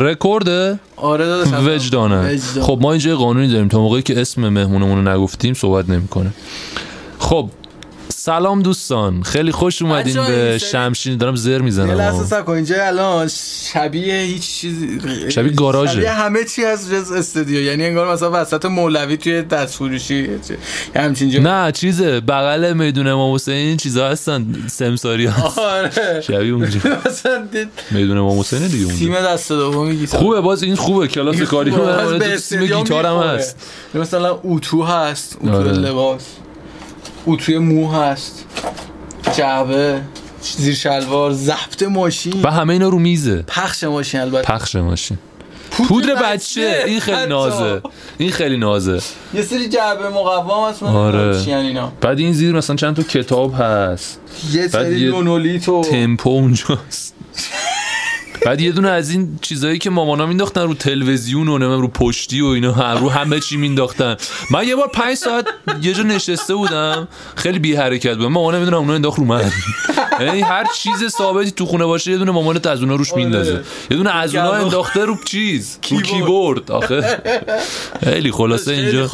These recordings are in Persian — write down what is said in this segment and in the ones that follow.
رکورده آره وجدانه. وجدان. خب ما اینجا قانونی داریم. تا موقعی که اسم مهمونمون رو نگفتیم صحبت نمی‌کنه. خب سلام دوستان خیلی خوش اومدین به شمشین دارم زر یه می‌زنم لحظه صبر کن اینجا الان شبیه هیچ چیزی شبیه گاراژه. شبیه همه چی از جز استودیو. یعنی انگار مثلا وسط مولوی توی دست فروشی یه همچین جا نه چیزه. بغل میدون امام حسین این چیزا هستن سمساری ها آره. شبیه اونجا مثلا دید میدون امام حسین دیگه تیم اونجا دست دومی گیتار. خوبه باز این خوبه کلاس کاری به تیم استادیوم گیتار هم می‌خوره. هست. مثلا اوتو هست اوتو آره. لباس اوتوی مو هست. جعبه زیر شلوار ضبط ماشین. و همه اینا رو میزه. پخش ماشین البته. پخش ماشین. پودر بچه. این خیلی. نازه. این خیلی نازه. یه سری جعبه مقوام هست من آره. اینا. بعد این زیر مثلا چند تا کتاب هست. یه سری لونولیت و تمپو اونجاست. بعد یه دونه از این چیزایی که مامانا مینداختن رو تلویزیون و نمی‌دونم رو پشتی و اینا هم رو همه چی مینداختن. من یه بار پنج ساعت یه جا نشسته بودم. خیلی بی حرکت بودم مامان نمی‌دونم اونا انداخت رو من. یعنی هر چیز ثابتی تو خونه باشه یه دونه مامانت از اونا روش میندازه. یه دونه از اونا. انداخته رو چیز؟ رو کیبورد. آخه. خیلی خلاصه اینجا.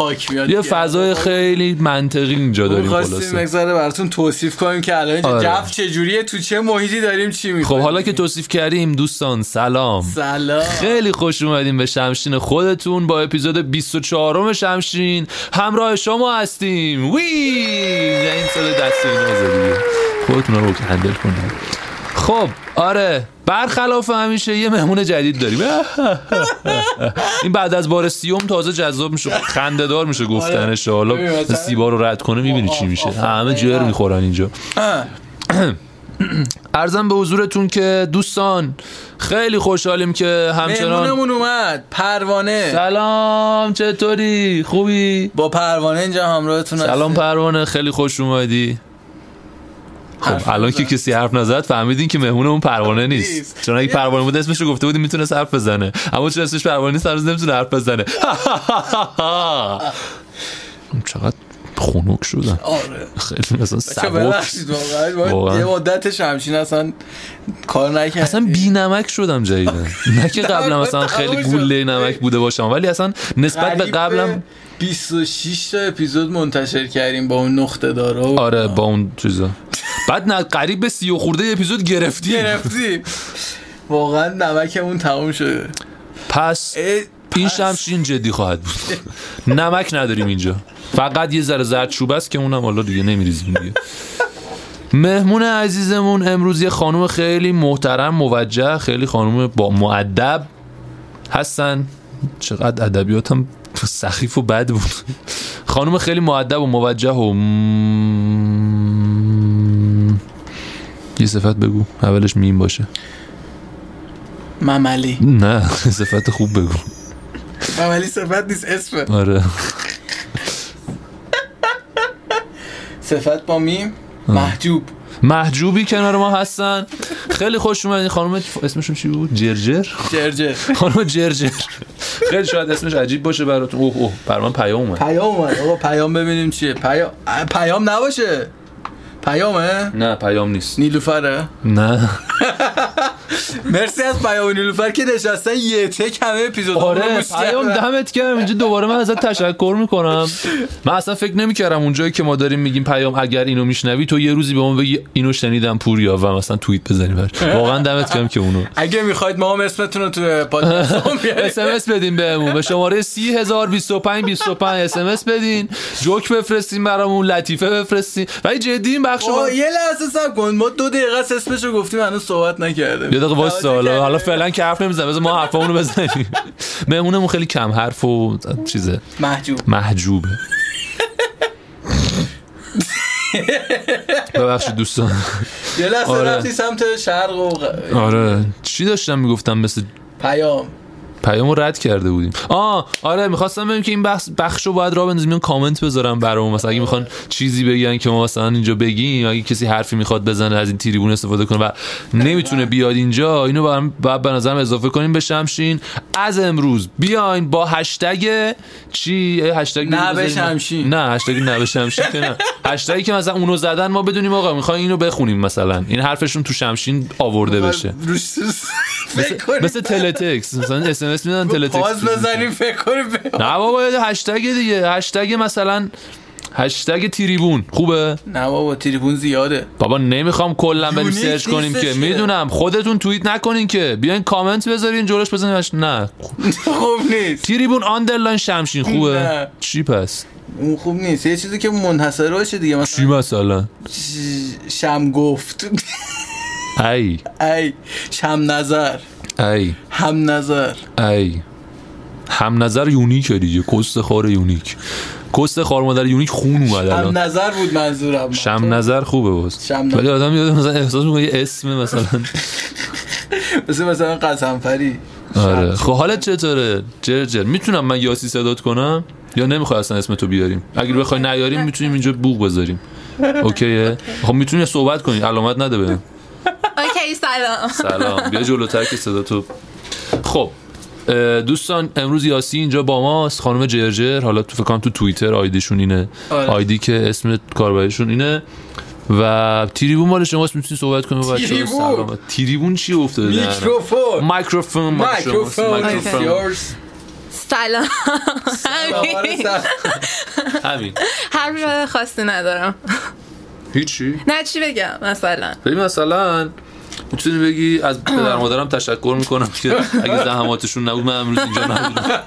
یه. فضای خیلی منطقی اینجا داریم خلاصه. مگذره براتون توصیف کنیم که الان اینجا آره. جو چجوریه تو چه محیطی داریم چی خب می‌خوایم حالا که توصیف کردیم دوستان سلام. سلام. خیلی خوش اومدیم به شمشین خودتون با اپیزود 24 شمشین. همراه شما هستیم. وی! این صدا دست. خودتون رو هندل کنید خب آره برخلاف همیشه یه مهمون جدید داریم. این بعد از بار سیوم تازه جذاب میشه. خنده دار میشه گفتنش. ببین حالا سیبا رو رد کنه می‌بینی چی میشه. همه. جر می‌خورن اینجا. ارزم به حضورتون که دوستان خیلی خوشحالیم که همچنان مهمونمون اومد. پروانه. سلام چطوری؟ خوبی؟ با پروانه اینجا همراهتون سلام. پروانه خیلی خوش اومدی. خب الان که. کسی حرف نزد فهمیدین که مهمونمون پروانه نیست. نیست. چون اگه پروانه بود اسمش رو گفته بودیم می‌تونه حرف بزنه. اما چون اسمش پروانه نیست هنوز نمی‌تونه حرف بزنه. چقدر خنک شدن آره خیلی مثلا سبک یه مدت شمشین اصلا کار نکرد اصلا بی نمک شدم جدیدن نه که قبلا مثلا خیلی. گوله نمک بوده باشم ولی اصلا نسبت به قبلم 26 تا اپیزود منتشر کردیم با اون نقطه دارا و آره با اون چیزا. بعد نه قریب به سی و خورده اپیزود گرفتی گرفتی واقعا نمکمون تموم شده. پس این. شمشین جدی خواهد بود. نمک نداریم اینجا. فقط یه ذره زرد چوب است که اونم حالا دیگه نمیریزیم دیگه. مهمون عزیزمون امروز یه خانم خیلی محترم موجه خیلی خانم با معدب هستن. چقدر ادبیاتم سخیف و بد بود. خانم خیلی معدب و موجه و م- یه صفت بگو. اولش میم باشه. مملی. نه صفت خوب بگو. مملی صفت نیست اسم. آره. صفت با میم. محجوب. محجوبی کنار ما هستن. خیلی خوش اومدین. خانم اسمشون چی بود؟ جرجر؟ جرجر. خانم جرجر. خیلی شاید اسمش عجیب باشه براتون. اوه اوه. بر من پیام اومد. پیام اومد. آقا پیام ببینیم چیه. پیام پیام نباشه. پیامه؟ نه پیام نیست. نیلوفره؟ نه. مرسی از پیام نیلوفر که نشستن یه تک همه اپیزود آره پیام دمت گرم. اینجا دوباره من ازت تشکر می‌کنم. من اصلا فکر نمی‌کردم اونجایی که ما داریم میگیم پیام اگر اینو میشنوی تو یه روزی به ما بگی اینو شنیدم پوریا و مثلا توییت بزنی برش واقعا دمت گرم که اونو. اگه می‌خواید ما هم اسمتون رو تو پادکست SMS بدین بهمون. به شماره 30025 25 SMS بدین. جوک بفرستین برامون لطیفه بفرستین. ولی جدی این بخش یه لحظه سب کن. ما دو دقیقه اسمشو گفتیم هنوز صحبت نکردیم. یه دقیقه واسه حالا حالا فعلا که حرف نمی‌زنم بذار ما حرفمون رو بزنیم. مهمونمون خیلی کم حرف و چیزه. محجوب. محجوبه. ببخشید دوستان. یه لحظه آره. رفتی سمت شرق و آره. چی داشتم می‌گفتم مثل پیام؟ پیامو رد کرده بودیم. آه آره می‌خواستم بگم که این بخش بخشو باید را بندازیم میان کامنت بذارم برامون. مثلا اگه می‌خوان چیزی بگن که ما مثلا اینجا بگیم اگه کسی حرفی می‌خواد بزنه از این تریبون استفاده کنه و نمی‌تونه بیاد اینجا اینو برام بعد به نظرم اضافه کنیم به شمشین. از امروز بیاین با هشتگ چی؟ هشتگ نه به بذاریم؟ شمشین. نه هشتگ نه به شمشین که نه. هشتگی که مثلا اونو زدن ما بدونیم آقا می‌خوایم اینو بخونیم مثلا. این حرفشون تو شمشین آورده بشه. فکر مثل تلتکس مثلا SMS میدن تلتکس pause بزنیم فکر کنیم نه بابا هشتگ دیگه. هشتگ مثلا هشتگ تریبون. خوبه؟ نه بابا تریبون زیاده. بابا نمی‌خوام کلا بریم search کنیم که. می‌دونم. خودتون توییت نکنین که. بیاین کامنت بذارین جلوش بزنین. نه. خوب نیست. تریبون آندرلاین شمشین. خوبه؟ نه. چی پس؟ اون خوب نیست. یه چیزی که منحصر باشه دیگه چی مثلا؟ مثلا ش- شم گفت. ای. ای. شم نظر. ای. هم نظر. ای. هم نظر یونیک دیگه. کست خار یونیک. کست خار مادر یونیک خون اومد هم الان. نظر بود منظورم. شم نظر خوبه باز. شم نظر. ولی آدم یاد مثلا احساس می‌کنه یه اسم مثلا. مثل مثلا قسمفری آره. خب حالت چطوره؟ جرجر. می‌تونم من یاسی صدات کنم؟ یا نمی‌خوای اصلا اسم تو بیاریم؟ اگر بخوای نیاریم می‌تونیم اینجا بوق بذاریم. اوکیه؟ خب می‌تونی صحبت کنی. علامت نده بهم. اوکی سلام سلام بیا جلوتر که صدا تو خب دوستان امروز یاسی اینجا با ماست خانم جرجر حالا تو فکر کنم تو توییتر آیدیشون اینه آره. آیدی که اسم کاربریشون اینه و تریبون مال شماست می‌تونی صحبت کنی با بچه‌ها. تریبون؟ سلام. تریبون چی افتاده؟ میکروفون microphone. میکروفون microphone. yours. سلام. همین حرف خاصی ندارم هیچی نه چی بگم مثلا ببین مثلا می‌تونی بگی از پدر مادرم تشکر می‌کنم که اگه زحماتشون نبود من امروز اینجا نبودم.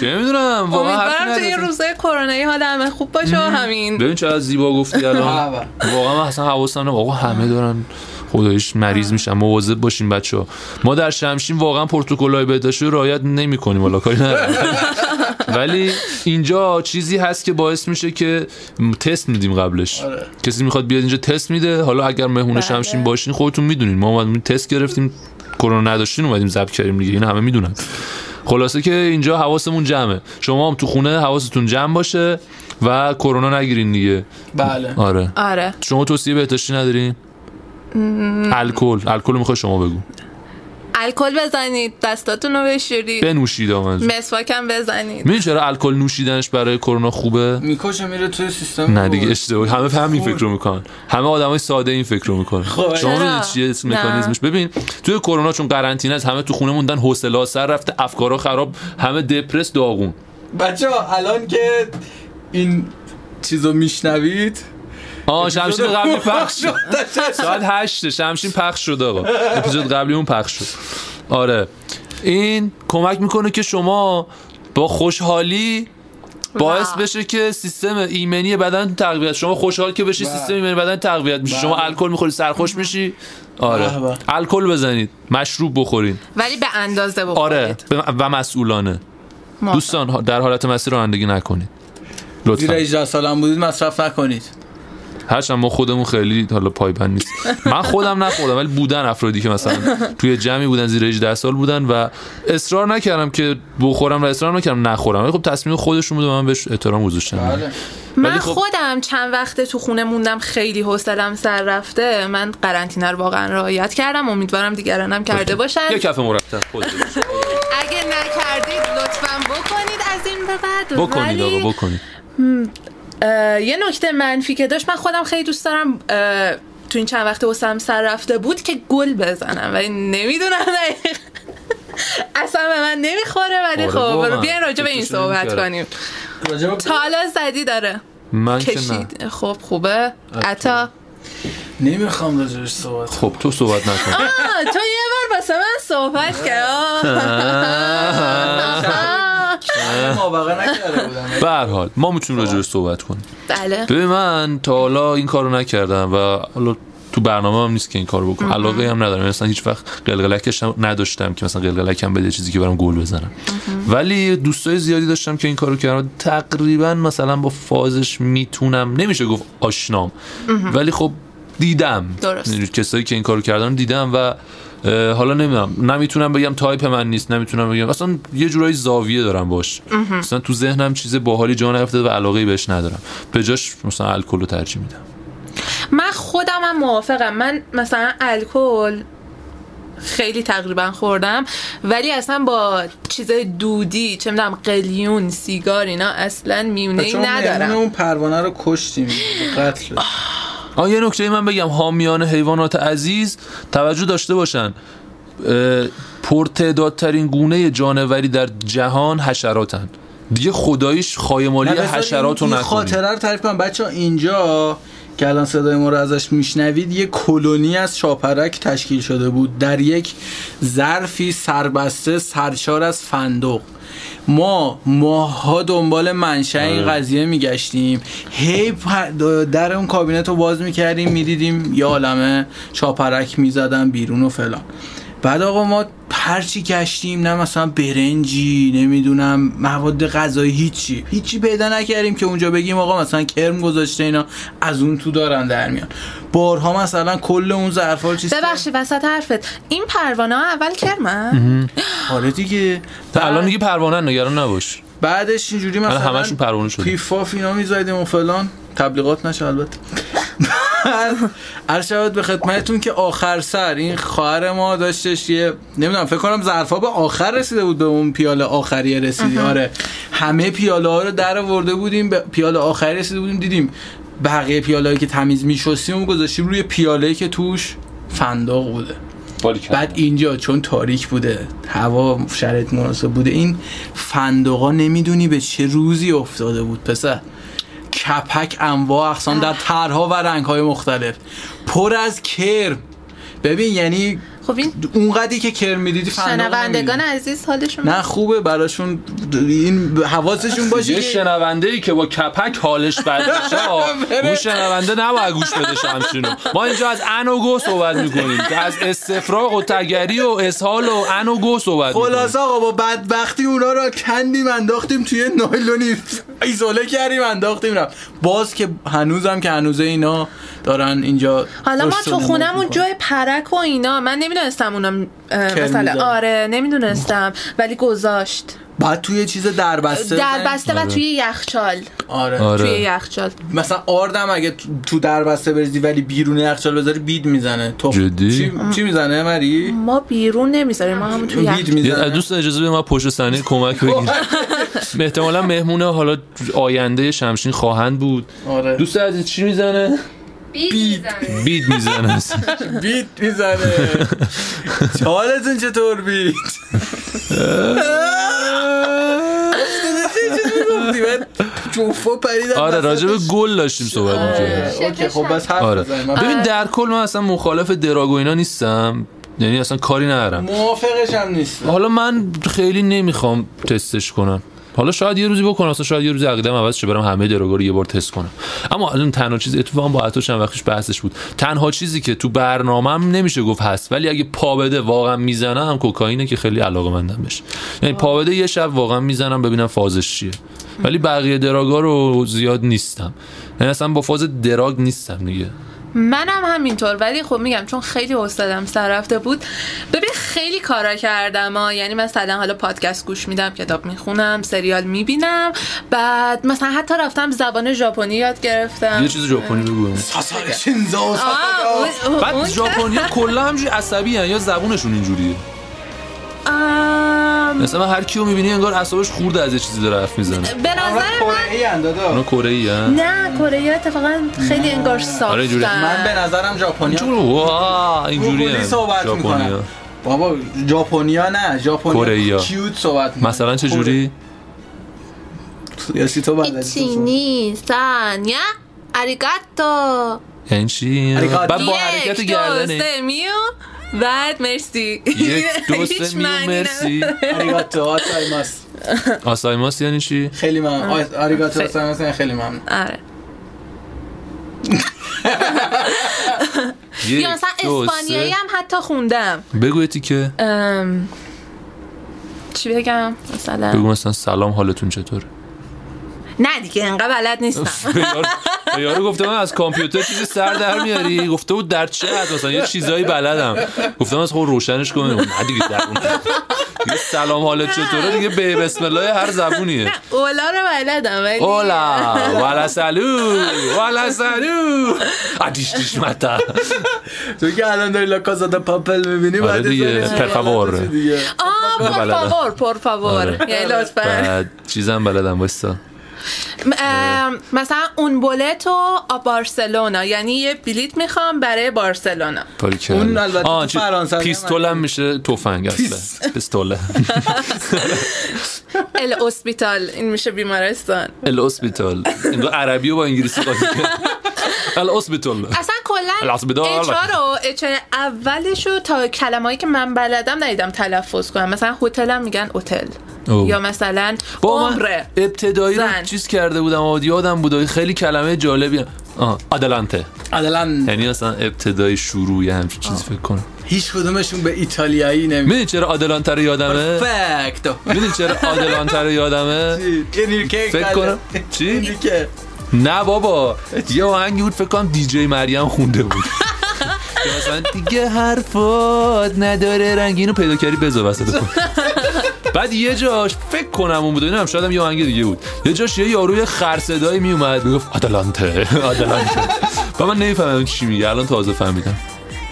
چه می‌دونم واقعا امیدوارم تو این. روزای کرونایی حال همه خوب باشه و همین. ببین چقدر زیبا گفتی الان. بله. واقعا من اصلا حواسم آقا همه دارن خدایش مریض میشن. مواظب باشین بچه ها ما در شمشین واقعا پروتکل‌های بهداشتی رو رعایت نمی‌کنیم والا کاری ندارم. ولی اینجا چیزی هست که باعث میشه که تست میدیم قبلش. آره. کسی می‌خواد بیاد اینجا تست میده. حالا اگر مهمون بله. شمشین باشین خودتون می‌دونین. ما اومدیم تست گرفتیم کرونا نداشتین اومدیم ضبط کردیم دیگه. این همه می‌دونن. خلاصه که اینجا حواسمون جمعه. شما هم تو خونه حواستون جمع باشه و کرونا نگیرین دیگه. بله. آره. آره. شما توصیه بهداشتی ندارین؟ الکل. الکل رو می‌خوای شما بگو. الکل بزنید. دستاتون رو بشورید. بنوشید آمد مسواکم بزنید. می‌دونی چرا الکل نوشیدنش برای کرونا خوبه؟ می‌کشه میره توی سیستم نه دیگه اشتباهی همه فهم این فکر رو می‌کنن. همه آدمای ساده این فکر رو می‌کنن. خب، شما؟ می‌دونید چیه اسم. مکانیزمش؟ ببین توی کرونا چون قرنطینه است همه تو خونه موندن حوصله سر رفته افکارا خراب همه دپرس داغون. بچه الان که این چیزو میشنوید آه شمشین قبلی پخش شد. ساعت هشته شمشین پخش شد آقا. اپیزود قبلی اون پخش شد. آره. این کمک می‌کنه که شما با خوشحالی باعث. بشه که سیستم ایمنی بدن تقویت. شما خوشحال که بشی. سیستم ایمنی بدن تقویت میشه. شما. الکل می‌خوری سرخوش میشی. آره. الکل بزنید. مشروب بخورین ولی به اندازه بخورید. آره. و مسئولانه. دوستان در حالت مسیر رانندگی نکنید. زیر لطفا 18 سالم بودید مصرف نکنید. هرچند ما خودمون خیلی حالا پایبند نیست. من خودم نخوردم ولی بودن افرادی که مثلا توی جمعی بودن زیر 18 سال بودن و اصرار نکردم که بخورم و اصرار نکردم نخورم. ولی خب تصمیم خودشون بود و من بهش احترام گذاشتم. بله. من ولی خب- خودم چند وقته تو خونه موندم خیلی حوصلم سر رفته. من قرنطینه رو واقعا رعایت کردم. امیدوارم دیگرانم کرده باشن. یه کف مرتب اگه نکردید لطفا بکنید از این به بعد. بکنید ولی، آقا بکنید یه نکته منفی که داشت من خودم خیلی دوست دارم تو این چند وقت حوصلم سر رفته بود که گل بزنم ولی نمی‌دونم دقیق اصلا به من نمی‌خوره ولی آره خب. بیاین راجع به این صحبت. کنیم. راجع به- تا حالا زدی داره. من که نه. کشید خب خوبه. عطا. نمی‌خوام راجعش صحبت خب تو صحبت نکن. آه، تو یه بار واسه من صحبت کرد آه. ما واقعا نکرده بودم. به هر حال ما می‌تونیم راجع بهش صحبت کنیم. بله. ببین من تا حالا این کارو نکردم و حالا تو برنامه هم نیست که این کارو بکنم. علاقه هم ندارم. مثلا هیچ وقت قلقلکش نداشتم که مثلا قلقلکم بده چیزی که برام گل بزنم. ولی دوستای زیادی داشتم که این کارو کردن. تقریبا مثلا با فازش می‌تونم نمیشه گفت آشنام. ولی خب دیدم. درست. یعنی کسایی که این کارو کردن دیدم و حالا نمی‌دونم. نمی‌تونم بگم تایپ من نیست نمی‌تونم بگم. اصلا یه جورایی زاویه دارم باش. مثلا تو ذهنم چیز باحالی جا نیفتاده و علاقه بهش ندارم. به جاش مثلا الکل رو ترجیح میدم. من خودم هم موافقم. من مثلا الکل خیلی تقریبا خوردم ولی اصلا با چیز دودی چه می‌دونم قلیون سیگار اینا اصلا میونه ای ندارم. اون پروانه رو کشتیم. قتل. آه یه نکته من بگم. حامیان حیوانات عزیز توجه داشته باشن. پرتعدادترین گونه جانوری در جهان حشراتن. دیگه خداییش خایمالی حشرات رو نکنیم خاطره رو تعریف کنم. بچه اینجا که الان صدای ما رو ازش میشنوید یه کلونی از شاپرک تشکیل شده بود. در یک ظرفی سربسته سرشار از فندق. ما ماها دنبال منشأ این آره. قضیه میگشتیم هی در اون کابینت رو باز می‌کردیم می‌دیدیم یه عالمه شاپرک می‌زدن بیرون و فلان بعد آقا ما هرچی گشتیم نه مثلا برنجی نمی‌دونم مواد غذایی هیچی. هیچی پیدا نکردیم که اونجا بگیم آقا مثلا کرم گذاشته اینا از اون تو دارن در میان. بارها مثلا کل اون ظرفا رو چیز ببخشید وسط حرفت. این پروانه اول کرمن آره دیگه. تا الان دیگه پروانه نگران نباش. بعدش اینجوری مثلا همشون پروانه شده. پیفاف اینا می‌زدیم و فلان. تبلیغات نشه البته. عرض شود به خدمتتون که آخر سر این خواهر ما داشتش یه نمی‌دونم فکر کنم ظرفا به آخر رسیده بود به اون پیاله آخریه رسیدیم آره. همه پیاله ها رو در آورده بودیم به پیاله آخری رسیده بودیم دیدیم بقیه پیاله که تمیز میشستیم و گذاشتیم روی پیاله که توش فندق بوده. بعد اینجا چون تاریک بوده هوا شرایط مناسب بوده. این فندقا نمی‌دونی به چه روزی افتاده بود پسر. کپک انواع اقسام در طرها و رنگهای مختلف. پر از کرم. ببین یعنی خب این اونقدری که کرم می‌دیدی شنوندگان. عزیز حالشون نه خوبه براشون این حواسشون باشه یه که شنونده ای که با کپک حالش بد بشه اون شنونده نباید گوش بده شمشینو ما اینجا از ان و گو صحبت می‌کنیم. از استفراغ و تگری و اسهال و ان و گو صحبت می‌کنیم. خلاص آقا با بدبختی اونا رو کندیم انداختیم توی نایلونی. ایزوله کردیم انداختیم رفت. باز که هنوزم که هنوزه اینا دارن اینجا حالا ما تو خونمون. جای پرک و اینا. من نمی‌دونستم اونم مثلا. آره نمی‌دونستم ولی گذاشت بعد توی چیز دربسته در بزنیم. بسته و آره. توی یخچال آره. آره. توی یخچال مثلا آردم اگه تو- دربسته بریزی ولی بیرون یخچال بذاری بید می‌زنه تو جدی؟ چی, چی می‌زنه مری ما بیرون نمی‌ذاریم ما همون توی بید می‌زنه دوست اجازه بده ما پشت صحنه کمک بگیر احتمالا مهمون حالا آینده شمشین خواهند بود آره دوست عزیز چی می‌زنه بید می‌زنه. بید می‌زنه. بید می‌زنه. حالتون چطور بید جوفا پریدم آره راجع به وسطش. گل داشتیم صحبت می‌کردیم. آره، اوکی خب بس حرف آره. ببین در کل من اصلا مخالف دراگ و اینا نیستم. یعنی اصلا کاری ندارم. موافقش هم نیست. حالا من خیلی نمی‌خوام تستش کنم. حالا شاید یه روزی بکنم اصلا شاید یه روزی عقیدم عوض شه برم همه دراگا رو یه بار تست کنم. اما الان تنها چیزی اتفاقا با عطا چند وقتش بحثش بود. تنها چیزی که تو برنامه‌م نمیشه گفت هست ولی اگه پا بده واقعا می‌زنم کوکائینه که خیلی علاقه مندم بهش. یعنی پا بده یه شب واقعا می‌زنم ببینم فازش چیه. ولی بقیه دراگا رو زیاد نیستم. یعنی اصلا با فاز دراگ نیستم دیگه. منم همینطور ولی خب میگم چون خیلی حوصله‌ام سر رفته بود ببین خیلی کارا کردم ها یعنی مثلا حالا پادکست گوش میدم کتاب می‌خونم سریال می‌بینم بعد مثلا حتی رفتم زبان ژاپنی یاد گرفتم. یه چیز ژاپنی بگو. شینزو اون- بعد ژاپنیا کلا همجوری عصبی هن یا زبونشون اینجوریه؟ ام، مثلا من هر کیو می‌بینی انگار اعصابش خورده از یه چیزی داره حرف می‌زنه. به نظر من ای اونا کره ای نه کره اتفاقا خیلی انگار آره، اینجوری. صافتن من به نظرم ژاپنیا اینجور وا اینجوری گوگلی صحبت می‌کنن ژاپنیا. بابا ژاپنیا نه ژاپنیا. کیوت صحبت می‌کنن مثلا چه جوری؟ یاسی تو بلدی ایچینی سانیا اریگاتو یعنی چی. بعد با حرکت گردنه. بعد مرسی. یک دو سه میو مرسی. آریگاتو آسایماس. آسایماس یعنی چی؟ خیلی ممنون. آریگاتو. آسایماس یعنی خیلی ممنون. آره. یا مثلا اسپانیایی هم حتی خوندم. بگو ام، چی بگم؟ مثلا بگو مثلا سلام حالتون چطوره نه دیگه انقدر بلد نیستم. یارو- گفته من از کامپیوتر چیزی سر در میاری؟ گفته بود در چه حد؟ مثلا یه چیزایی بلدم. گفتم از خود روشنش کنیم. نه دیگه در اون دیگه سلام حالت چطوره؟ دیگه به بسم الله هر زبونیه. اولا رو بلدم ولی اولا. والا سالو والا سالو آدیش دیش متا. تو که الان داری لا کازا دا پاپل می‌بینی آره بعد دیگه، از این پر فاور. حالت دیگه. آه پر بلدم. فاور پر فاور آره. یعنی لطفا. چیزم بلدم واستا ام، مثلا اون بولتو آ بارسلونا. یعنی یه بلیت می‌خوام برای بارسلونا. اون البته تو هم پیستول. میشه تفنگ اصلا. پیستوله ال اسپیتال این میشه بیمارستان. الاسپیتال انگار عربی رو با انگلیسی قاطی الاسپیتال اصلا کلا رو اچ اولش رو تا کلمه‌ای که من بلدم ندیدم تلفظ کنم. مثلا هتل هم میگن هتل. یا مثلا عمره. ابتدایی رو. چیز کرده بودم و یادم بود خیلی کلمه جالبی. آدلانته. عدلا یعنی اصلا ابتدای شروع یه همچین چیزی فکر کنم. هیچ کدومشون به ایتالیایی نمی می‌دونی چرا آدلانته رو یادمه؟ پرفکتو می‌دونی چرا آدلانته رو یادمه؟ فکر کنم. چی؟ نه بابا یه آهنگی بود فکر کنم دیجی مریم خونده بود. مثلا دیگه حرفات نداره رنگ اینو پیدا کردی بذار وسط بعد یه جاش فکر کنم اون بود اینم شاید هم یه آهنگ دیگه بود. یه جاش یه یاروی خرصدایی می اومد می‌گفت آدلانته آدلانته. و من نمی‌فهمم چی میگه الان تازه فهمیدم.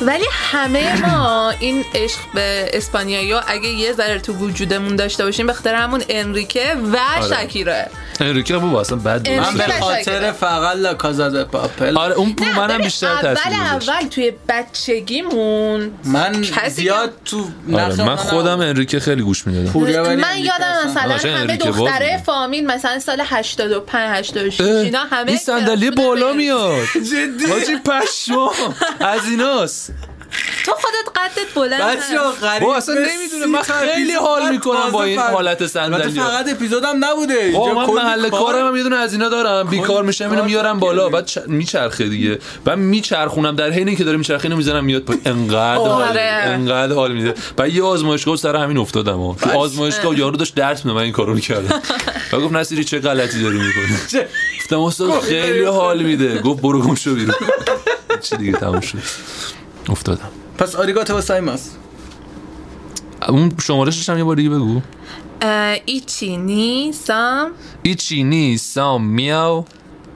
ولی همه ما این عشق به اسپانیایی اگه یه ذره تو وجودمون داشته باشیم به خاطر همون انریکه و آره. شکیره انریکه بابا اصلا بد من به. خاطر فقط لا کازا د پاپل آره اون منم بیشتر تاثیر اول اول توی بچگیمون من زیاد تو آره من خودم. انریکه خیلی گوش می‌دادم من یادم. مثلا همه دختره. فامیل مثلا سال 85 86 اینا همه این صندلی بالا میاد جدی حاجی پشمام از ایناست تو خودت قدت بلند بچه ها هست. غریب با اصلا سی من خیلی حال می‌کنم با این حالت صندلی فقط اپیزودم نبوده. اینجا من محل کار- کارم هم یه دونه از اینا دارم. بیکار میشم اینو میارم. بالا. بعد میچرخه دیگه. بعد میچرخونم در حینی که داره میچرخه اینو می‌ذارم میاد انقدر حال آره. انقدر حال میده. بعد یه آزمایشگاه سر همین افتادم. تو آزمایشگاه یارو داشت درس میده من این کارو می‌کردم. و گفت نصیری چه غلطی داری می‌کنی؟ چه؟ گفتم استاد خیلی حال میده. گفت برو گم شو بیرون. چی دیگه تموم شد. افتادم. پس آریگاتو واسایماس اون شمارشش هم یه بار دیگه بگو. ایچی نی سام. ایچی نی سام میاو.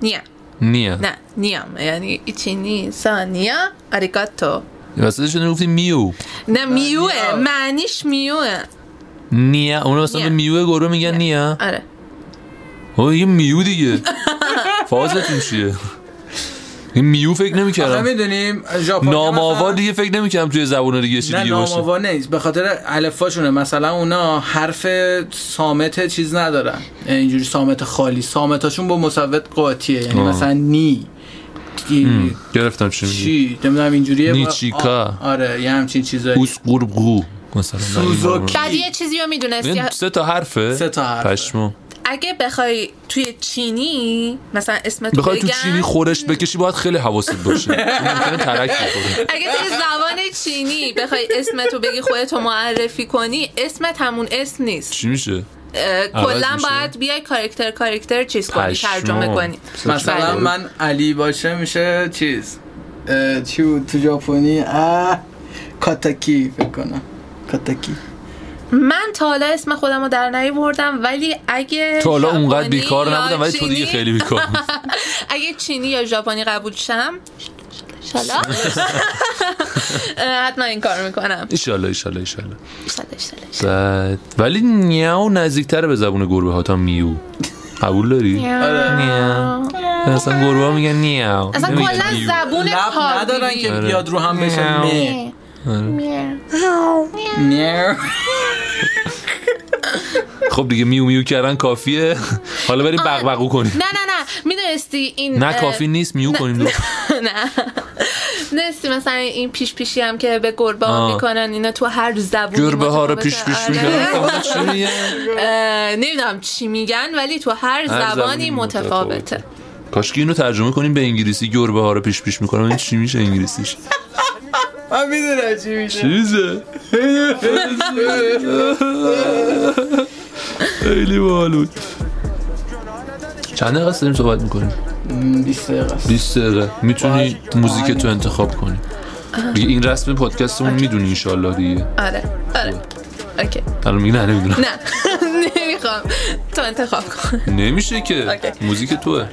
نیا. نیا. نه نیام یعنی ایچی نی سا نیا آریگاتو. وسطش رو گفتی میو؟ نه میوه. نیا. معنیش میوه. نیا. اون مثلا به نیا. میوه گروه میگن نیا. آره. او یه میو دیگه. فازتون چیه؟ این میو فکر آخه نمی‌کردم می‌دونیم ژاپنیا نامآوا مثلا- دیگه فکر نمی‌کردم توی زبون دیگه چی نه دیگه باشه. نامآوا نیست. به خاطر الفاشونه. مثلا اونا حرف سامت چیز ندارن. اینجوری سامت خالی. سامتاشون با مصوت قاطیه. یعنی آه. مثلا نی. دی- گرفتم چی میگی. چی؟ نمی‌دونم اینجوریه نیچیکا. آره یه همچین چیزایی. اوس قربگو مثلا. سوزوکی. بعد یه چیزی رو می‌دونستی؟ سه تا حرفه. سه تا حرفه. پشمو اگه بخوای توی چینی مثلا اسمتو بخوای تو چینی خورش بکشی باید خیلی حواست باشه. ممکنه ترک اگه توی زبان چینی بخوای اسمتو بگی خودتو معرفی کنی اسمت همون اسم نیست. چی میشه؟ کلا؟ باید بیای کارکتر کارکتر چیز کنی. ترجمه کنی. مثلا بله. من علی باشه میشه چیز. چی بود تو ژاپنی؟ کاتاکی فکر کنم. کاتاکی. من تا حالا اسم خودم رو در نیاوردم ولی اگه تو حالا اونقدر بیکار نبودم ولی تو دیگه خیلی بیکار. اگه چینی یا ژاپنی قبول شم شالا حتما این کار می‌کنم. ایشالله ایشالله ایشالله شالا شالا بعد ولی نیاو نزدیکتره به زبون گربه ها تا میو. قبول داری؟ آره. نیاو. اصلا گربه ها میگن نیاو. اصلا کلا. زبون لب ندارن که آره. بیاد رو هم بشه. نه نه خب دیگه میو میو کردن کافیه. حالا بریم بغبغو کنیم. نه نه نه. می‌دونستی این نه کافی نیست. میو کنیم نه. می‌دونستی مثلا این پیش پیشی هم که به گربه ها. می‌کنن اینا تو هر زبونی گربه ها رو. پیش پیش آره. می‌کنن نمی‌دونم چی میگن ولی تو هر, زبانی متفاوته. کاش که اینو ترجمه کنیم به انگلیسی گربه ها رو پیش پیش می‌کنم. این چی میشه انگلیسیش؟ من می‌دونم چی میشه. چیزه؟ خیلی باحال بود. چند دقیقه است داریم صحبت می‌کنیم؟ م، 20 دقیقه است. 20 دقیقه. می‌تونی موزیک تو انتخاب کنی. دیگه این رسم پادکستمون می‌دونی انشالله دیگه. آره آره. اوکی. الان میگه نه نمی‌دونم. نه. نمی‌خوام. تو انتخاب کن. نمیشه که. موزیک توه.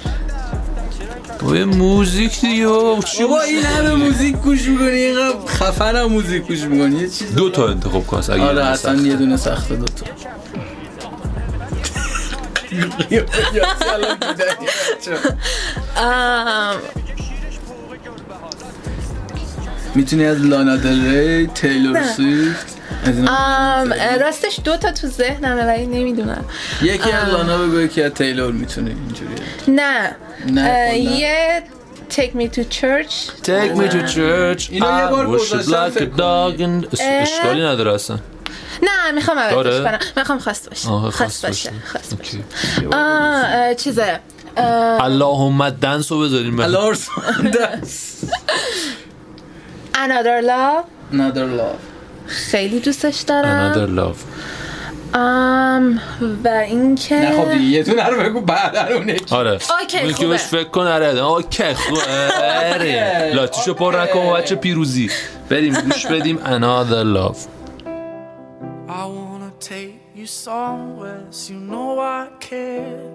اوه موزیک دیگه بابا. چی بابا این همه موزیک گوش می‌کنی اینقدر خفن هم موزیک گوش می‌کنی یه چیز دو تا انتخاب کن اگه آره اصلا سخته. یه دونه سخته دو تا می‌تونی از لانا دل ری تیلور سویفت اینا آم، راستش دو تا تو ذهنمه ولی نمی‌دونم. یکی از لانا بگو یکی از تیلور می‌تونی اینجوری نه. نه، اه، کلا. یه Take me to church. Take me to church. اینو یه I بار like فکر a dog and- اس- اه. اشکالی نداره اصلا. نه می‌خوام عوضش داره؟ کنم. می‌خوام خواست باشه. خواست باشه. خواست باشه. چیزه؟ اللهم دنس رو بذاریم بله. لارس دست Another love. Another love. خیلی دوستش دارم. Another love. آم، و اینکه نه خب دیگه یه دونه رو بگو بعد اون یکی. آره. اوکی، خوبه. بهش فکر کن آره. اوکی خوبه. آره. لاتیشو پر نکن بچه پیروزی. بریم گوش بدیم. Another love. I wanna take you somewhere, so you know I care.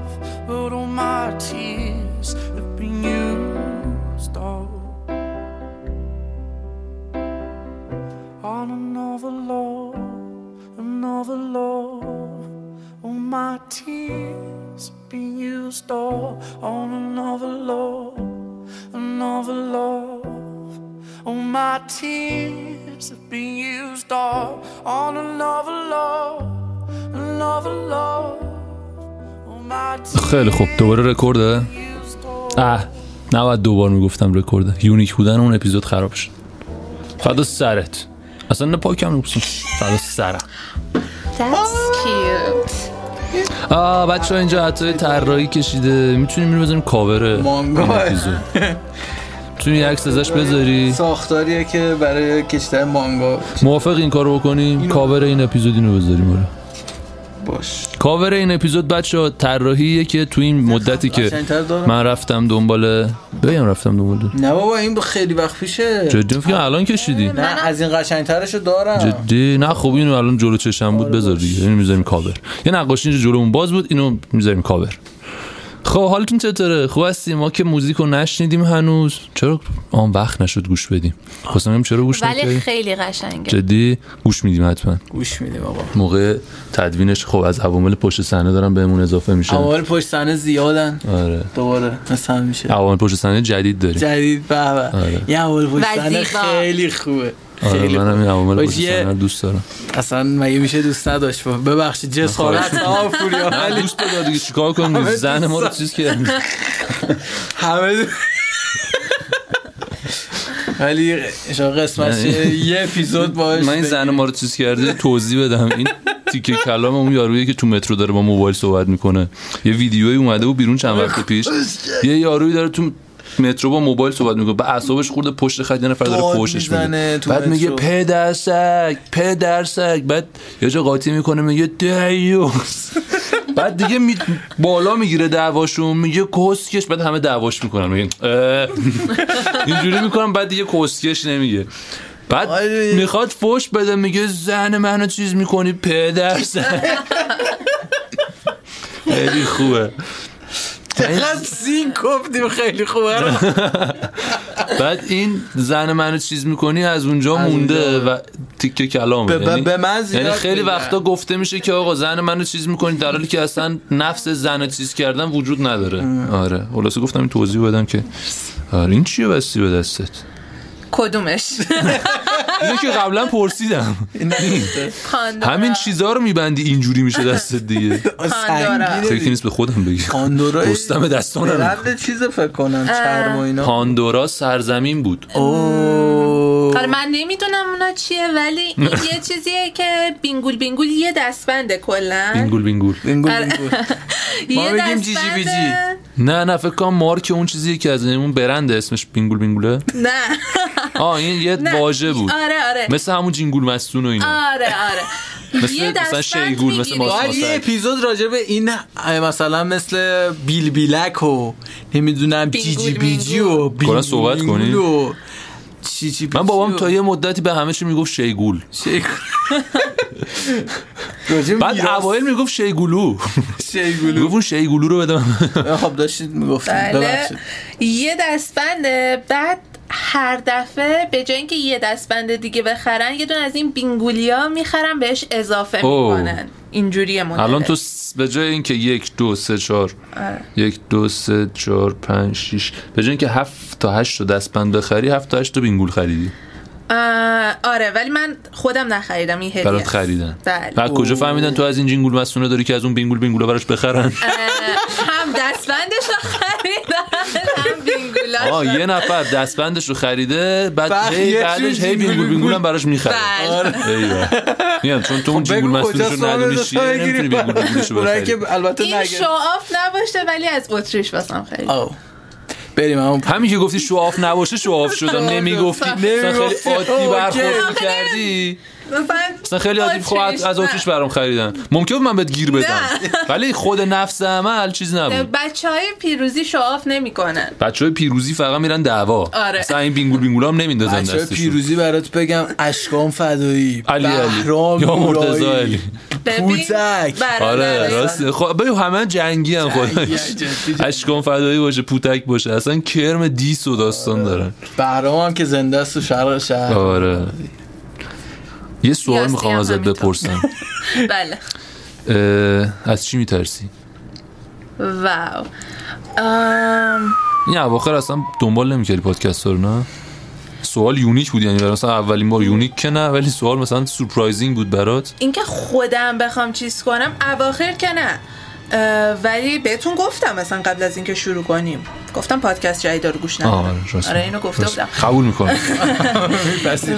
my tears have been used up on another love, another love. All my tears have been used up on another love, another love. All my tears have been used up on another love, another love. خیلی خوب. دوباره رکورده. اه نباید دوبار می‌گفتم رکورده. یونیک بودن اون اپیزود خراب شد. فدا سرت. اصلا نه پاکم نبسون فدا سرم. That's cute. آه بچه ها اینجا حتی طراحی کشیده. می‌تونیم اینو بذاریم کاور مانگا. می‌تونی یه عکس ازش بذاری؟ ساختاریه که برای کشتن مانگا. موافق این کارو بکنیم کاور این اپیزود اینو بذاریم آره. باش. کاور این اپیزود بچه ها طراحیه که تو این مدتی که. من رفتم دنبال بگم رفتم دنبال نه بابا این خیلی وقت پیشه. جدی فکر الان کشیدی. نه از این قشنگترشو دارم. جدی؟ نه خب اینو الان جلو چشم بود بذار دیگه. اینو می‌ذاریم کاور. یه نقاشی اینجا جلومون باز بود اینو می‌ذاریم کاور. خب حالتون چطوره؟ خوب هستیم؟ ما که موزیک رو نشنیدیم هنوز. چرا آن وقت نشد گوش بدیم؟ خواستم چرا گوش ولی خیلی قشنگه. جدی؟ گوش میدیم حتما. گوش میدیم آقا. موقع تدوینش خب از عوامل پشت صحنه دارن بهمون اضافه میشه. اول پشت صحنه زیادن. آره. دوباره مثل همیشه عوامل پشت صحنه جدید داریم. جدید به به. آره. یه اول پشت صحنه. خیلی خوبه. آره خیلی منم این عوامل دوست دارم. اصلا مگه میشه دوست نداشت؟ ببخشید جسارت پوریا نه ولی دوست بدار دیگه چیکار کنیم؟ همه زن ما رو چیز کرد همه دو- ولی شما قسمت. یه اپیزود باش من این زن ما رو چیز کرده توضیح بدم. این تیکه کلام اون یارویی که تو مترو داره با موبایل صحبت می‌کنه. یه ویدیویی اومده و بیرون چند وقت پیش. یه یارویی داره تو مترو با موبایل صحبت می‌کنه. به اعصابش خورده پشت خط یه نفر داره فوشش میده. بعد میگه مترو. پدر سگ پدر سگ بعد یه جا قاطی می‌کنه میگه دیوس. بعد دیگه می... بالا می‌گیره دعواشون میگه کسکش. بعد همه دعواش می‌کنن. میگن. اینجوری می‌کنن بعد دیگه کسکش نمیگه. بعد. می‌خواد فوش بده میگه زن منو چیز می‌کنی پدر زن خیلی خوبه. چقدر سین گفتیم خیلی خوبه. بعد این زن منو چیز می‌کنی از اونجا مونده. و تیکه کلامه به- به- من یعنی خیلی. وقتا گفته میشه که آقا زن منو چیز می‌کنی در حالی که اصلا نفس زن چیز کردن وجود نداره. آره. خلاصه گفتم این توضیح بدم که آره این چیه بستی به دستت؟ کدومش؟ اینو که قبلا پرسیدم. همین چیزا رو میبندی اینجوری میشه دستت دیگه. فکر نیست به خودم بگی پاندورا رستم دستان رو برند چیز فکر کنم چرم و اینا. پاندورا سرزمین بود. آره من نمی‌دونم اونا چیه ولی این یه چیزیه که بینگول بینگول یه دستبنده کلا. بینگول بینگول. بینگول آره. بینگول. یه ما بگیم جی جی بی جی. نه نه فکر کنم مارک اون چیزیه که از اون برند اسمش بینگول بینگوله. نه. آه این یه. واژه بود. آره آره. مثل همون جینگول مستون و اینا. آره آره. مثل مثلا شیگول مثل باید یه اپیزود راجع به این مثلا مثل بیل بیلک و نمی‌دونم بینگول جیجی بیجی و مینگول. بینگول کلا صحبت مینگول کنی؟ و چی چی من بابام تا یه مدتی به همه چی می‌گفت شیگول. بعد اوایل می‌گفت شیگولو. شیگولو. می‌گفت اون شیگولو رو بده من. خب داشتید می‌گفتید. بله. یه دستبنده بعد هر دفعه به جای اینکه یه دستبند دیگه بخرن یه دونه از این بینگولیا می‌خرن بهش اضافه اوه. می‌کنن. اینجوریه مدل. الان تو س- به جای اینکه یک دو سه چهار آره. یک دو سه چهار پنج شیش به جای اینکه هفت تا هشت تا دستبند بخری هفت تا هشت تا بینگول خریدی؟ آره ولی من خودم نخریدم این هدیه. برات. خریدن. بله. بعد کجا فهمیدن تو از این جینگول مسئونه داری که از اون بینگول بینگولا براش بخرن؟ هم دستبندش رو آه یه نفر دستبندش رو خریده بعد بعد هی بعدش هی بینگول بینگول هم براش می‌خره. بله. ایوه میگم چون تو اون خب جینگول بگو مسئولش ندونی چیه نمی‌تونی بینگول بینگولش البته این شعاف نباشه ولی از اتریش باسم خرید آه. بریم همون همین که گفتی شو آف نباشه شو آف شدم نمی‌گفتی. خیلی نمی‌گفتی. عادی. برخورد می‌کردی. مثلا خیلی خب از از آتیش برام خریدن. ممکن بود من بهت گیر بدم. ولی خود نفس عمل چیز نبود. بچه های پیروزی شعاف نمی‌کنن. بچه های پیروزی فقط میرن دعوا. آره. مثلا این بینگول بینگول هم نمیندازن بچه های پیروزی برات بگم اشکان فدایی علی علی. یا مرتضی علی. پوتک. آره راست خب ببین همه جنگی هم خودش. اشکان فدایی باشه پوتک باشه. اصلا کرم دیس و داستان دارن بهرام هم که زنده است تو شرق شهر. آره. یه سوال می‌خوام ازت. بپرسم. بله. از چی میترسی؟ واو. ام، این اواخر اصلا دنبال نمی‌کردی پادکست رو نه؟ سوال unique بود یعنی برای مثلا اولین بار unique که نه ولی سوال مثلا surprising بود برات. اینکه خودم بخوام چیز کنم اواخر که نه. ولی بهتون گفتم مثلا قبل از اینکه شروع کنیم. گفتم پادکست جدید رو گوش ندارم راست آره اینو گفته. بودم. قبول می‌کنم.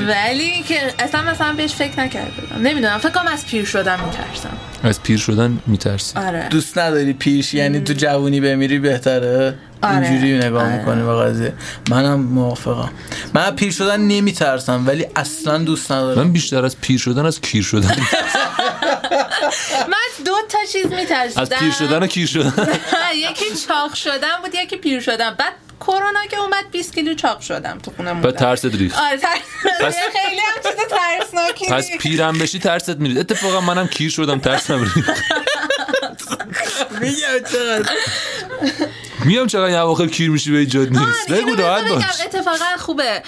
ولی که اصلا مثلا بهش فکر نکرده بودم. نمی‌دونم فکر کنم از پیر شدم میترسم. از پیر شدن میترسی. آره. دوست نداری پیش یعنی تو جوونی بمیری بهتره؟ آره. اینجوری نگاه آره. می‌کنی به قضیه. منم موافقم. من پیر شدن نمیترسم ولی اصلا دوست ندارم. من بیشتر از پیر شدن از کیر شدن. من از دو تا چیز میترسیدم. از پیر شدن و کیر شدن. یکی چاق شدم بود یکی پیر شدم بعد کرونا که اومد 20 کیلو چاق شدم تو خونه بعد ترست ریخت. آره ترس پس- خیلی هم چیز ترسناکی پس. پیرم بشی ترست میرید اتفاقا منم کیر شدم ترسم ریخت. میگم چقدر. میام چقدر یه اواخر کیر میشی به ایجاد نیست. اینو بگو راحت باش اتفاقا خوبه.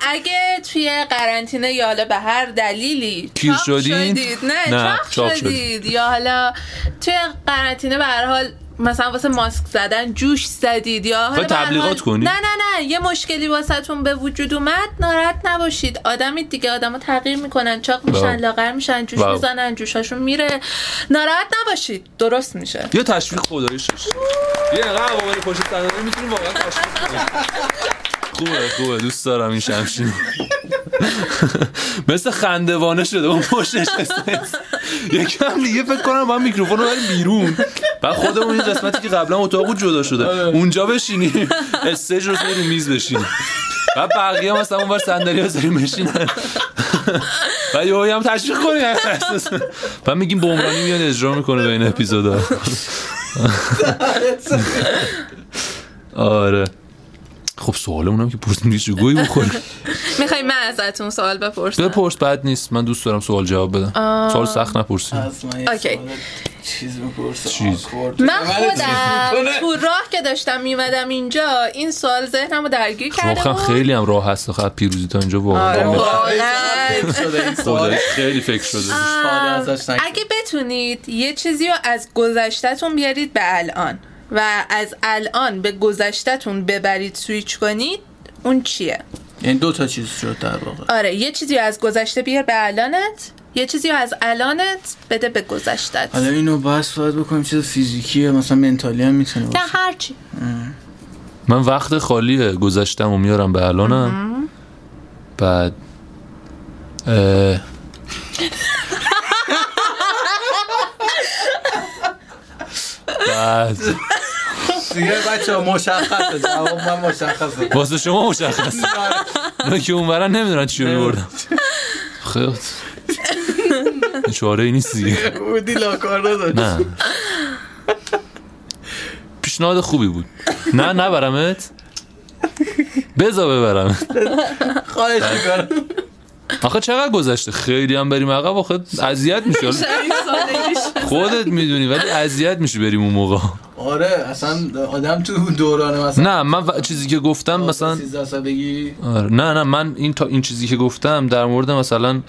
اگه توی قرنطینه یا حالا به هر دلیلی کیر؟ شدید؟ نه, نه، چاق شدید. یا حالا توی قرنطینه به هر حال مثلا واسه ماسک زدن جوش زدید یا حالا تبلیغات حال- کنی؟ نه نه نه. یه مشکلی واسهتون به وجود اومد ناراحت نباشید. آدمی دیگه آدمو تغییر می‌کنن. چاق میشن واو. لاغر میشن جوش واو. می‌زنن جوشاشون میره. ناراحت نباشید. درست میشه. یه تشویق خداییش. یه نقدر عوامل پشت صندلی می‌تونیم واقعا تشویق خوبه خوبه. دوست دارم این شمشیر مثل خندوانه شده. اون پشتش یکم دیگه فکر کنم با میکروفون رو بریم بیرون. بعد خودمون این قسمتی که قبلا اتاق بود جدا شده. اونجا بشینیم. استیج رو رو میز بشینیم. بعد بقیه مثلا اونور صندلی بذاریم بشینن. بعد یه هم تشویق کنیم. بعد میگیم بمرانی میاد اجرا می‌کنه بین اپیزودا. آره. خب سوالمونم که پرسیم چه گویی بخوری؟ می‌خوای من ازتون سوال بپرسم. بپرس بد نیست. من دوست دارم سوال جواب بدم. سوال سخت نپرسی. از من یه اوکی. سوال چیز چیز. من خودم تو راه که داشتم میمدم اینجا این سوال ذهنمو درگیر کرده واقعا بود. خیلی هم راه هست آخه پیروزی تا اینجا آره، واقعا. واقعا. خداییش خیلی فکر شده. اگه بتونید یه چیزی رو از گذشتهتون بیارید به الان. و از الان به گذشتهتون ببرید سویچ کنید اون چیه؟ یعنی دو تا چیز شد در واقع. آره یه چیزی رو از گذشته بیار به الانت یه چیزی رو از الانت بده به گذشتت. حالا اینو بس باید بکنیم چیز فیزیکیه مثلا منتالی هم می‌تونه نه هرچی من وقت خالی گذشتم و میارم به الانم. بعد اه، بعد. دیگه بچه مشخصه جواب من مشخصه. واسه شما مشخص نه که اونورا نمی‌دونن چی رو بردم خیلی چاره ای نیست دیگه. بودی لاکار نداشت نه. پیشنهاد خوبی بود. نه نبرمت. بزا ببرم خواهش می‌کنم. آخه چقدر گذشته؟ خیلی هم بریم عقب آخه اذیت میشه. خودت می‌دونی ولی اذیت میشه بریم اون موقع. آره اصلا آدم تو دوران مثلا نه من و- چیزی که گفتم مثلا 13 سالگی. آره. نه نه من این تا این چیزی که گفتم در مورد مثلا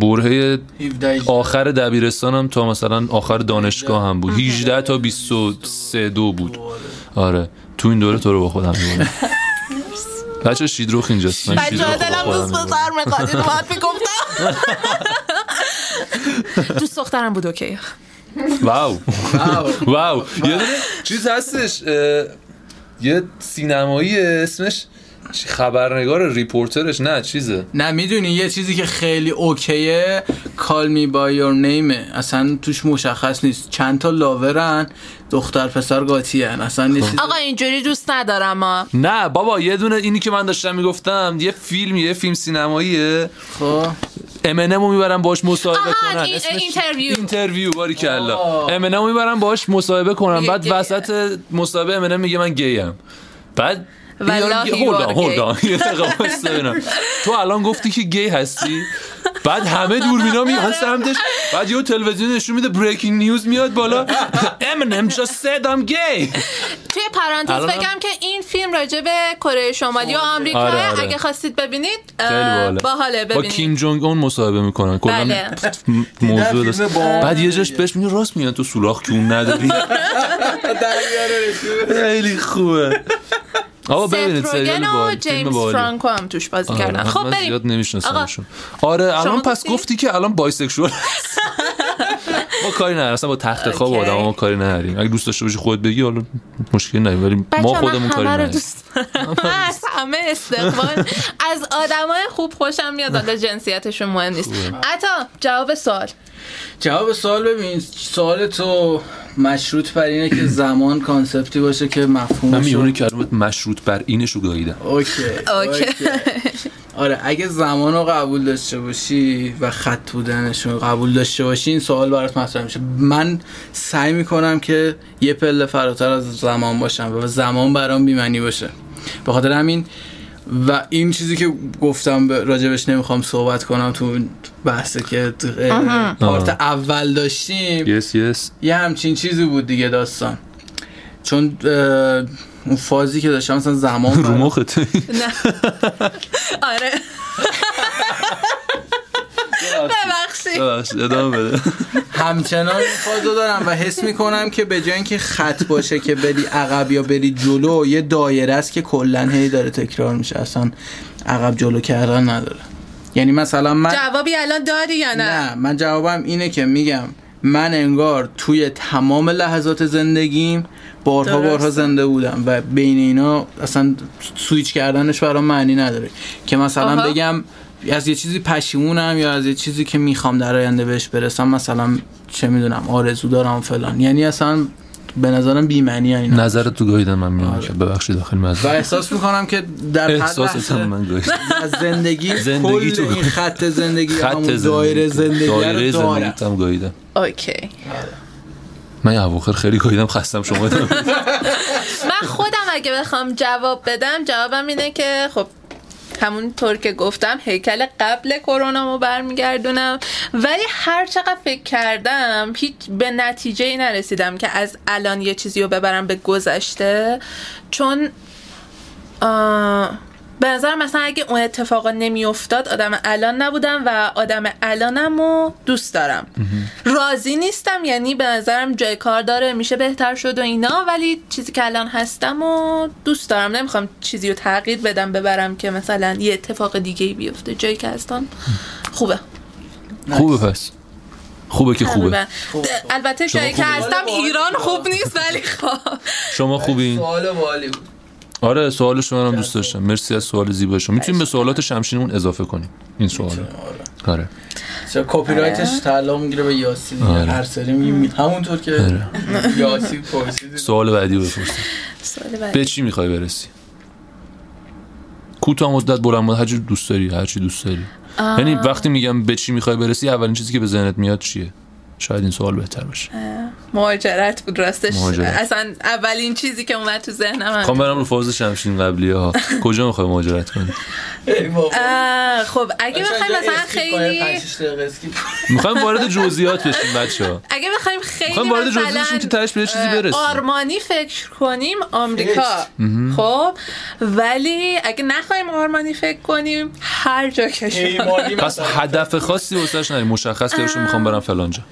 برهه 17 آخر دبیرستانم تا مثلا آخر دانشگاه هم بود. 18 تا 23 دو بود. آره. تو این دوره تو رو با خودم می‌برم بچه شیدروخ اینجاست. من بچه ها دلم دوست. پسر می‌خواد. اینو باید می‌گفتم. دوست دخترم بود اوکی. واو. واو. یه دونه چیز هستش یه سینمایی اسمش خبرنگار ریپورترش نه چیزه؟ نه می‌دونی یه چیزی که خیلی اوکیه کال می با یور نیمه اصلا توش مشخص نیست. چند تا لاورن دختر پسر قاطی هن اصلا یه چیز آقا اینجوری دوست ندارم ها نه بابا یه دونه اینی که من داشتم می‌گفتم یه فیلم یه فیلم سینماییه. خب. امنمو می‌برن باش مصاحبه کنن. این- interview. interview باریکلا. امنمو می‌برن باش مصاحبه کنن بعد. وسط مصاحبه امنم میگه من گیم بعد والله are gay. تو الان گفتی که گی هستی؟ بعد همه دوربینا میان سمتش بعد یه تلویزیون نشون میده بریکینگ نیوز میاد بالا. امنم just said I'm gay. توی پرانتز بگم که این فیلم راجع به کره شمالی و آمریکا آره، آره. اگه خواستید ببینید باحاله. باحاله با ببینید. کیم جونگ اون مصاحبه می‌کنن. کلا بله. موضوع باحالیه. بعد یه جاش بهش میگه راست میگن تو سوراخ کون نداری. خیلی خوبه. آقا ببینید سریال و فیلم جیمز فرانکو هم توش بازی آره، کردن. خب بریم. زیاد نمیشناسمشون. آره الان پس گفتی؟ گفتی که الان bisexual ما کاری نداریم. اصلا با تخت خواب. آدم ما کاری نداریم. اگه دوست داشته باشی خودت بگی حالا مشکل نداریم. ولی ما خودمون کاری نداریم. دوست از همه استقبال. از آدمای خوب خوشم میاد. حالا جنسیتشون مهم نیست. عطا جواب سوال. جواب سوال ببین سوال تو مشروط بر اینه که زمان concept ی باشه که مفهومش من میونه کلمات مشروط بر اینش رو گاهیدم okay. okay. آره اگه زمان رو قبول داشته باشی و خط بودنش رو قبول داشته باشی این سوال برات مطرح میشه. من سعی می‌کنم که یه پله فراتر از زمان باشم و زمان برام بی‌معنی باشه. به خاطر همین و این چیزی که گفتم به- راجبش نمی‌خوام صحبت کنم تو اون بحثه که part اول داشتیم yes yes. یه همچین چیزی بود دیگه داستان. چون اون فازی که داشتم مثلا زمان رو مخت. نه. آره. ببخشید. ببخش، ادامه بده. همچنان این فازو دارم و حس می‌کنم که به جای اینکه خط باشه که بری عقب یا بری جلو یه دایره است که کلا هی داره تکرار میشه. اصلا عقب جلو کردن نداره. یعنی مثلا من جوابی الان داری یا نه؟ نه من جوابم اینه که میگم من انگار توی تمام لحظات زندگیم بارها. بارها زنده بودم و بین اینا اصلا سویچ کردنش برام معنی نداره که مثلا آها. بگم از یه چیزی پشیمونم یا از یه چیزی که می‌خوام در آینده بهش برسم مثلا چه می‌دونم آرزو دارم فلان یعنی اصلا به نظرم بی‌معنی اینا. نظرت تو گاهیدن من میونه آره. ببخشید داخل و مزه احساس می‌کنم که در لحظه هم من گاهیدم از زندگی زندگی تو- این خط زندگی خط همون دایره زندگی دایره زندگیت هم گاهیدم اوکی. من یه اواخر خیلی گاهیدم خستم شما. من خودم اگه بخوام جواب بدم جوابم اینه که خب همونطور که گفتم هیکل قبل کرونا رو برمیگردونم. ولی هر چقدر فکر کردم هیچ به نتیجه ای نرسیدم که از الان یه چیزی رو ببرم به گذشته. چون به نظر مثلا اگه اون اتفاقا نمیافتاد آدم الان نبودم و آدم الانم رو دوست دارم. راضی نیستم یعنی به نظرم جای کار داره میشه بهتر شد و اینا ولی چیزی که الان هستم و دوست دارم. نمی‌خوام چیزی رو تغییر بدم ببرم که مثلا یه اتفاق دیگه ای بیفته. جایی که هستم خوبه. خوبه پس. خوبه که خوبه. البته جایی که. هستم ایران خوب نیست ولی خب. شما خوبین؟ سوال آره سوال شما هم دوست داشتم. مرسی از سوال زیبای شما می‌تونیم به سوالات شمشیرمون اضافه کنیم. این سوال. آره. چرا کپی رایتش تعلق می‌گیره به یاسی دیگه. آره. هر سری میگیم. همونطور که یاسی پرسید سوال بعدی رو بپرسیم. سوال بعدی. به چی می‌خوای برسی؟ کوتاه مدت بلند مدت. هر چی دوست داری هر چی دوست داری. یعنی وقتی میگم به چی می‌خوای برسی اولین چیزی که به ذهنت میاد چیه؟ شاید این سوال بهتر باشه مهاجرت بود راستش مهاجرت. اصلا اولین چیزی که اومد تو ذهنم هم. خوام برم رو فاز شمشین قبلیه ها کجا می‌خوای مهاجرت کنی ای بابا. اه، خب اگه بچه‌ها بخوایم مثلا خیلی. می‌خوایم وارد جزئیات بشیم بچه ها اگه بخوایم خیلی می‌خوایم وارد جزئیات بشیم که تهش به یه چیزی برسیم آرمانی فکر کنیم آمریکا خب ولی اگه نخوایم آرمانی فکر کنیم هر جا که پس. هدف خاصی واسش نداری مشخص کردش می‌خوام برم فلان جا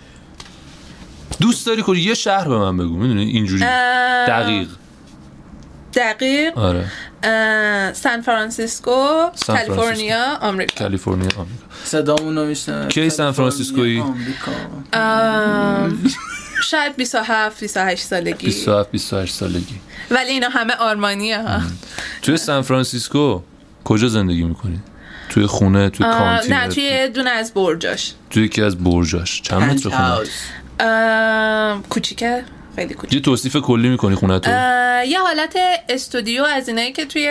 دوست داری کجا یه شهر به من بگو می‌دونی؟ اینجوری. اه، دقیق. دقیق. آره. سان فرانسیسکو کالیفرنیا آمریکا. کالیفرنیا آمریکا. صدامون رو میشنوه کی سان فرانسیسکویی؟ شاید 27 28 سالگی. 27 28 سالگی. ولی اینا همه آرمانیه ها توی سان فرانسیسکو کجا زندگی می‌کنی؟ توی خونه توی اه، کانتین نه توی دونه از برجاش. توی یکی از برجاش. چند متر خونه؟ کوچیکه خیلی کوچیک. یه توصیف کلی می‌کنی خونه تو؟ یه حالت استودیو از اینایی که توی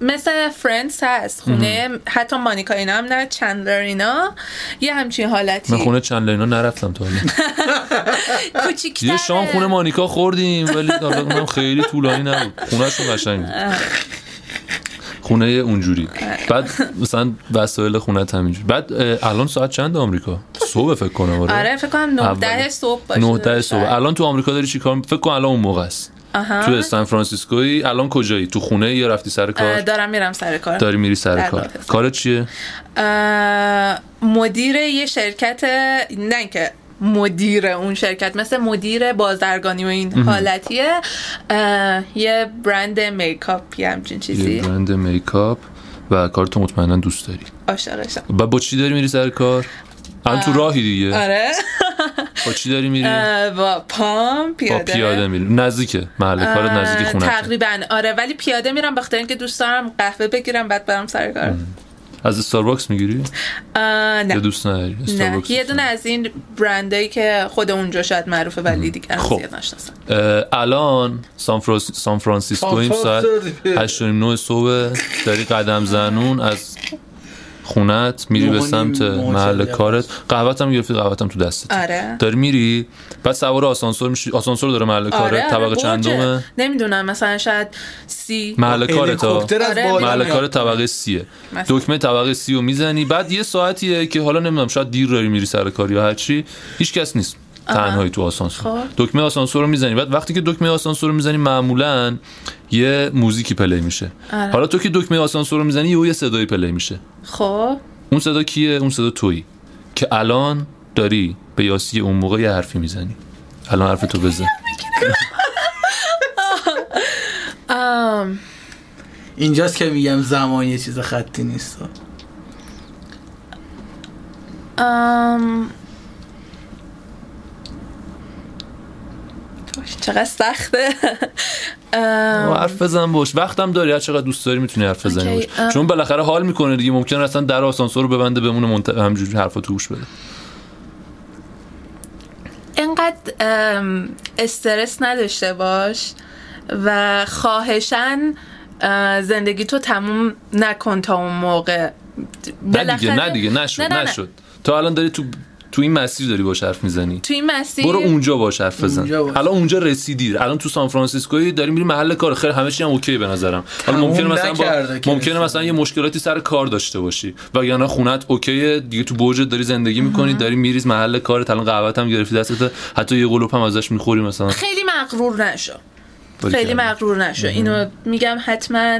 مثل فرندز هست. خونه حتی مانیکا اینا هم نه چندلر اینا. یه همچین حالتی. من خونه چند لینا نرفتم تا حالا. کوچیک‌تره. یه شام خونه مانیکا خوردیم ولی اونم خیلی طولانی نبود. خونهشون قشنگ بود. خونه اونجوری. بعد مثلا وسایل خونه همینجوری. بعد الان ساعت چند آمریکا؟ صبح فکر کنم آره. آره فکر کنم 9 اول. ده صبح باشه. 9 ده شاید. صبح الان تو آمریکا داری چیکار فکر کن الان اون موقع است. آها. تو سان فرانسیسکویی الان کجایی؟ تو خونه یا رفتی سر کار؟ دارم میرم سر کار. داری میری سر کار. کارت چیه؟ مدیر یه شرکت نه که مدیر اون شرکت مثل مدیر بازرگانی و این حالتیه. یه برند میکاپ یه همچین چیزی. یه برند میکاپ و کارتو مطمئنا دوست داری. عاشقشم و با چی داری میری سر کار؟ الان تو راهی دیگه. آره. با چی داری میری؟ با پام با پیاده پیاده میری. نزدیکه. محل کارت نزدیک خونه تقریبا. آره ولی پیاده میرم بخاطر اینکه دوست دارم قهوه بگیرم بعد برم سر کار. از استارباکس می‌گیری؟ اه، یا نه دوست نداری؟ نه. یه دونه از این برندایی که خود اونجا شاید معروفه ولی دیگه خب. زیاد نشناسم. الان سان. سان فرانسیسکویم آفاق ساعت داری. 8 9 صبح. داری قدم زنون از خونت میری به سمت محل. کارت. قهوت هم گرفتی قهوت هم تو دستت. آره. داری میری بعد سوار آسانسور میشی. آسانسور داره محل کارت طبقه برجه. چندمه؟ نمی‌دونم مثلا شاید سی. محل کارت هلیکوپتر از آره، محل. کار طبقه سیه. مثلا. دکمه طبقه سی رو می‌زنی. بعد یه ساعتیه که حالا نمی‌دونم شاید دیر داری میری سر کار یا هرچی هیچ کس نیست. تنهایی تو آسانسور. خب. دکمه آسانسور رو می‌زنی. بعد وقتی که دکمه آسانسور رو می‌زنی معمولا یه موزیکی play میشه. آره. حالا تو که دکمه آسانسور رو می‌زنی یه یه صدایی play میشه. خب. اون صدا کیه؟ اون صدا تویی. که الان داری به یاسی اون موقع یه حرفی می‌زنی. الان حرف تو بزن. اینجاست که میگم زمان یه چیز خطی نیست. ام، چقدر سخته. حرف بزن باش. وقتم داری هر چقدر دوست داری می‌تونی حرف بزنی باش. چون بالاخره حال می‌کنه دیگه ممکنه اصلا در آسانسور رو ببنده بمونه منت... همجوری حرفا تو گوش بده. اینقدر استرس نداشته باش و خواهشن اه، زندگی تو تموم نکن تا اون موقع. نه دیگه نه دیگه نشد نه، نه، نه. نشد. تا الان داری تو تو این مسیر داری باش حرف می‌زنی؟ تو این مسیر برو اونجا باش حرف بزن. الان اونجا رسیدی. الان تو سان فرانسیسکوی داری میری محل کار. خیلی همه چی هم اوکی به نظرم. حالا ممکنه مثلا با... ممکنه. مثلا یه مشکلاتی سر کار داشته باشی. و یا خونت اوکیه. دیگه تو برجت داری زندگی می‌کنی داری میریز محل کارت. الان قهوت هم گرفتی دستت حتی یه قلوپ هم ازش می‌خوری مثلا. خیلی مغرور نشو. خیلی مغرور نشو. اینو میگم حتما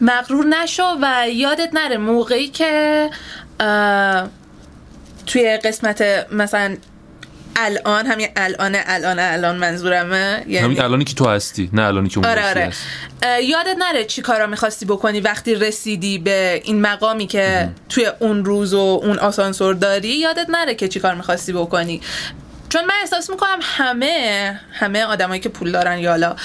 مغرور نشو و یادت نره موقعی که توی قسمت مثلا الان همین الان الان الان منظورمه؟ یعنی همین الانی که تو هستی نه الانی که اون آره آره. هست. یادت نره چی کارا می‌خواستی بکنی وقتی رسیدی به این مقامی که توی اون روز و اون آسانسور داری؟ یادت نره که چی کار می‌خواستی بکنی؟ چون من احساس می‌کنم همه همه آدمایی که پول دارن یا حالا اه،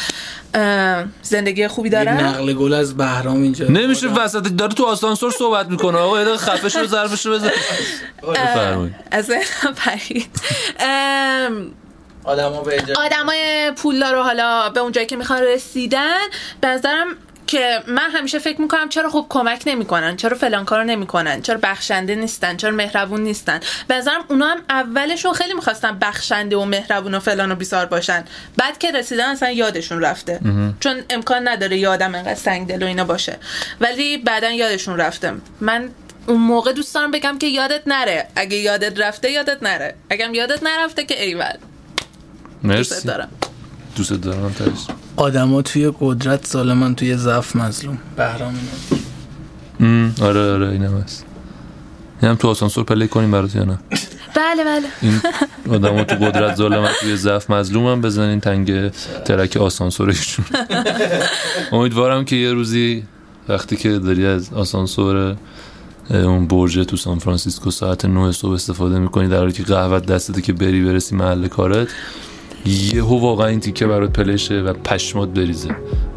زندگی خوبی دارن؟ نقل گل از بهرام اینجا. نمیشه آدم- وسط داره تو آسانسور صحبت می‌کنه. آقا یه خفش رو ظرفش رو بزن. از پرید ام، آدما به اینجا آدمای پولدار رو حالا به اون جایی که می‌خوان رسیدن به نظرم که من همیشه فکر می‌کنم چرا خب کمک نمی‌کنن چرا فلان کارو نمی‌کنن چرا بخشنده نیستن چرا مهربون نیستن. به نظرم اونا هم اولشون خیلی می‌خواستن بخشنده و مهربون و فلان و بیسار باشن. بعد که رسیدن اصلا یادشون رفته. چون امکان نداره یادم انقدر سنگ دل و اینا باشه. ولی بعدا یادشون رفته. من اون موقع دوست دارم بگم که یادت نره. اگه یادت رفته یادت نره. اگه یادت نرفته که ایول. دوست مرسی. دارم. دوست دارم آدما توی قدرت ظالمن توی ضعف مظلوم. بهرام. آره آره اینم هست. این هم تو آسانسور پلی کنیم برات یا نه؟ بله بله. این آدم تو قدرت ظالم توی ضعف مظلوم هم بزنین تنگ track آسانسورشون. امیدوارم که یه روزی وقتی که داری از آسانسور اون برج تو سان فرانسیسکو ساعت 9 صبح استفاده می‌کنی در حالی که قهوت دستته که بری برسی محل کارت. یهو واقعا این تیکه برات play شه و پشمات بریزه.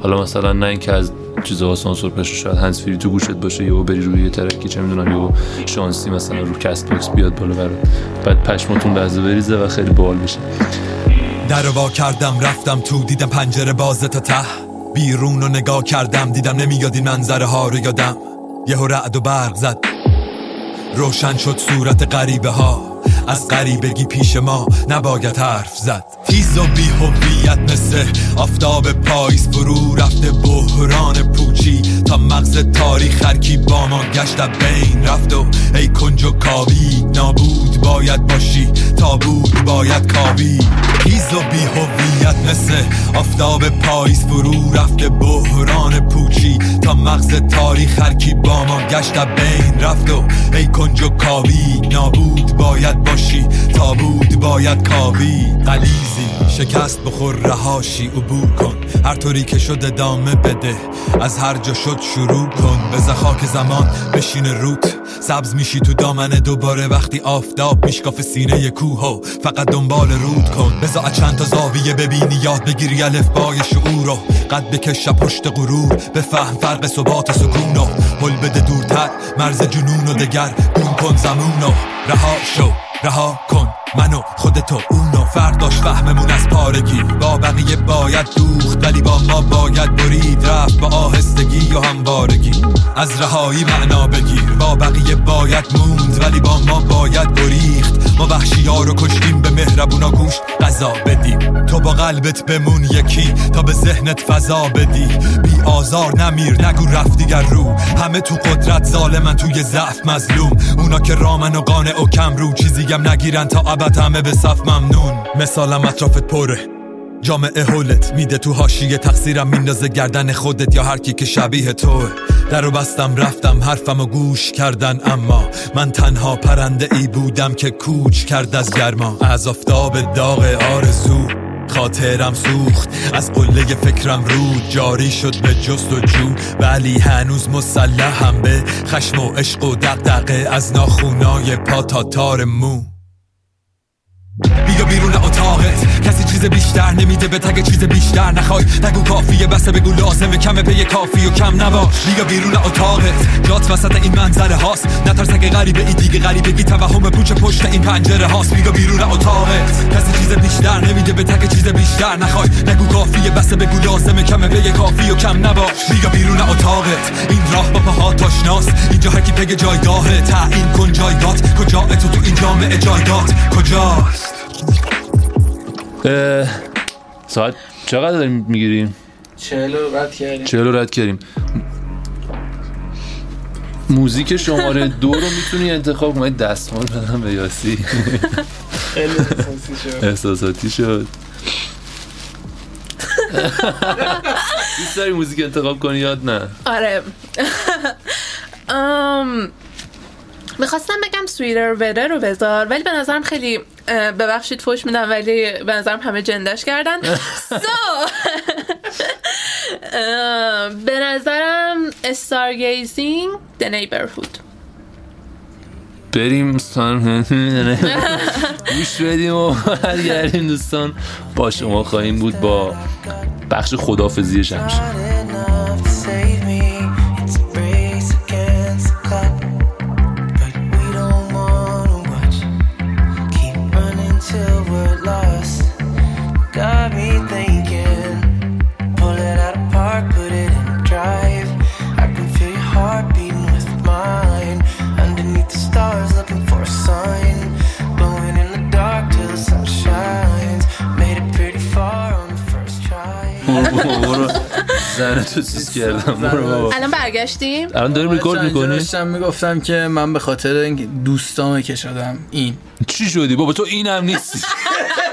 حالا مثلا نه اینکه از چیز آسانسور پشه شاید hands-free تو گوشت باشه یهو بری روی یه track ی چه می‌دونم یهو شانسی مثلا رو Castbox بیاد بالا برات. بعد پشماتون لحظه بریزه و خیلی باحال بشه. در وا کردم رفتم تو دیدم پنجره بازه تا ته. بیرون رو نگاه کردم دیدم نمیاد این منظره ها رو یادم. یهو رعد و برق زد. روشن شد صورت غریبه ها از غریبگی پیش ما نباید حرف زد. تیز و بی هویت مثل آفتاب پاییز فرو رفته بحران پوچی. تا مغز تاریخ هرکی با ما گشت بین رفت و ای کنج و کاوی نابود باید باشی تابود باید کاوی. تیز و بی هویت مثل آفتاب پاییز فرو رفته بحران پوچی. تا مغز تاریخ هرکی با ما گشت بین رفت و ای کنج و کاوی نابود باید باشی تابود باید کاوی. قلیزی شکست بخور رهاشی عبور کن. هر طوری که شد ادامه بده از هر جا شد شروع کن. به خاک زمان بشین روت سبز میشی تو دامن دوباره وقتی آفتاب میشکاف سینه کوه و فقط دنبال رود کن. بزا چند تا زاویه ببینی یاد بگیری الف بای شعور رو قد بکش پشت غرور. بفهم فرق ثبات سکون و هل بده دورتر. مرز جنون و دگر گون کن زمون و رها شو. رها کن. منو خودتو اونو فرداش فهممون از پارگی. با بقیه باید دوخت ولی با ما باید برید. رفت با آهستگی و هموارگی. از رهایی معنا بگیر. با بقیه باید موند ولی با ما باید گریخت ما وحشی ها رو کشتیم به مهربونا گوش غذا بدیم تو با قلبت بمون یکی تا به ذهنت فضا بدی. بی آزار نمیر نگو رفت دیگر رو. همه تو قدرت ظالمن توی ضعف مظلوم. اونا که رامن و قانع و کم رو. چیزی هم نگیرن تا ابد همه به صف ممنون. مثالم اطرافت پره. جامعه هولت میده تو حاشیه تقصیرم میندازه گردن خودت یا هر کی که شبیه توه در رو بستم رفتم حرفم و گوش کردن. اما من تنها پرنده ای بودم که کوچ کرد از گرما. از آفتاب داغ آرزو خاطرم سوخت. از قله فکرم رود جاری شد به جست و جو ولی هنوز مسلحم به خشم و عشق و دغدغه از ناخونای پا تا تار مو. بیا بیرون اتاقت چیز بیشتر نمیده به تو اگه چیز بیشتر نخوای. نگو کافیه بسه بگو لازمه. کمه پی کافی و کم نباش بیا بیرون اتاقت جات وسط این منظره هاست. نترس اگه غریبه ای دیگه غریبگی توهم پوچ پشت این پنجره هاست. بیا بیرون اتاقت کسی چیز بیشتر نمیده به تو اگه چیز بیشتر نخوای. نگو کافیه بسه بگو لازمه. کمه پی کافی و کم نباش بیا بیرون اتاقت این راه با پاها تاشناس اینجا هرکی پگ جایگاهه. تعیین کن جایگات. کجا تو تو این جامعه جایگات؟ کجاست؟ ساعت چقدر داریم می‌گیریم؟ چهل رو رد کردیم. چهل رو رد کردیم. موزیک شماره دو رو می‌تونی انتخاب کنی. دستمال بدم به یاسی. خیلی احساسی شد. احساساتی شد. دوست داری موزیک انتخاب کنی یاد نه؟ آره. می‌خواستم بگم سویتر ویدر رو بذار ولی به نظرم خیلی ببخشید فوش میدم ولی به نظرم همه جندش کردن. سو به نظرم Stargazing The Neighborhood. بریم دوستان گوش بدیم و برگردیم دوستان. با شما خواهیم بود با بخش خدافزی شمشیر. الان برگشتیم؟ الان داریم ریکورد می‌کنی؟ داشتم می‌گفتم که من به خاطر دوستامه که شدم این. چی شدی؟ بابا تو اینم نیستی.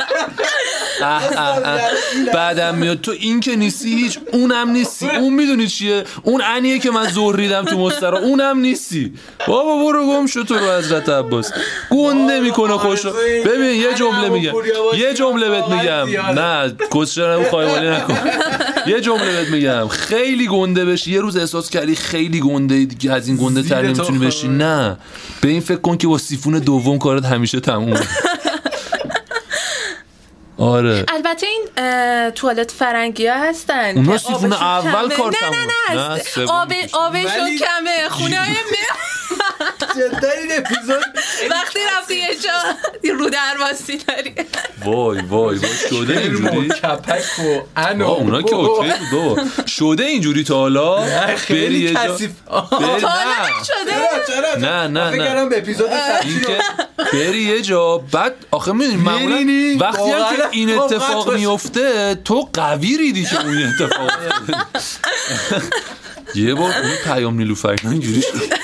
بعدم میاد. تو این که نیستی هیچ اونم نیستی. اون می‌دونی چیه؟ اون انیه که من زهر ریدم تو مسترا اونم نیستی. بابا برو گم شو تو رو حضرت عباس. گنده می‌کنه خوشو. ببین یه جمله میگم یه جمله بهت میگم. نه نگو خواهی نکن. یه جمله بهت میگم. خیلی گنده بشی. یه روز احساس کردی خیلی گنده ای دیگه از این گنده تر نمی‌تونی بشی. خبر. نه. به این فکر کن که با سیفون دوم کارت همیشه تمومه. آره البته این توالت فرنگی ها هستن اونا سیفون اول کمه. کار نه نه. نه, نه، آب. آبشون کمه خونه های جدا این اپیزود. وقتی رفتی یه جا رو درواسی داری وای وای وای شده اینجوری؟ کپک و آه، اونا که اوکی بود شده اینجوری تا حالا؟ بری خیلی یه جا. شده نه، نه، فکر نه. به اپیزود بری یه جا بعد آخه می‌دونی معمولا وقتی هم که این اتفاق. میفته تو قوی ریدی که اون اتفاق. یه بار اون پیام نیلوفر اینا اینجوری شد.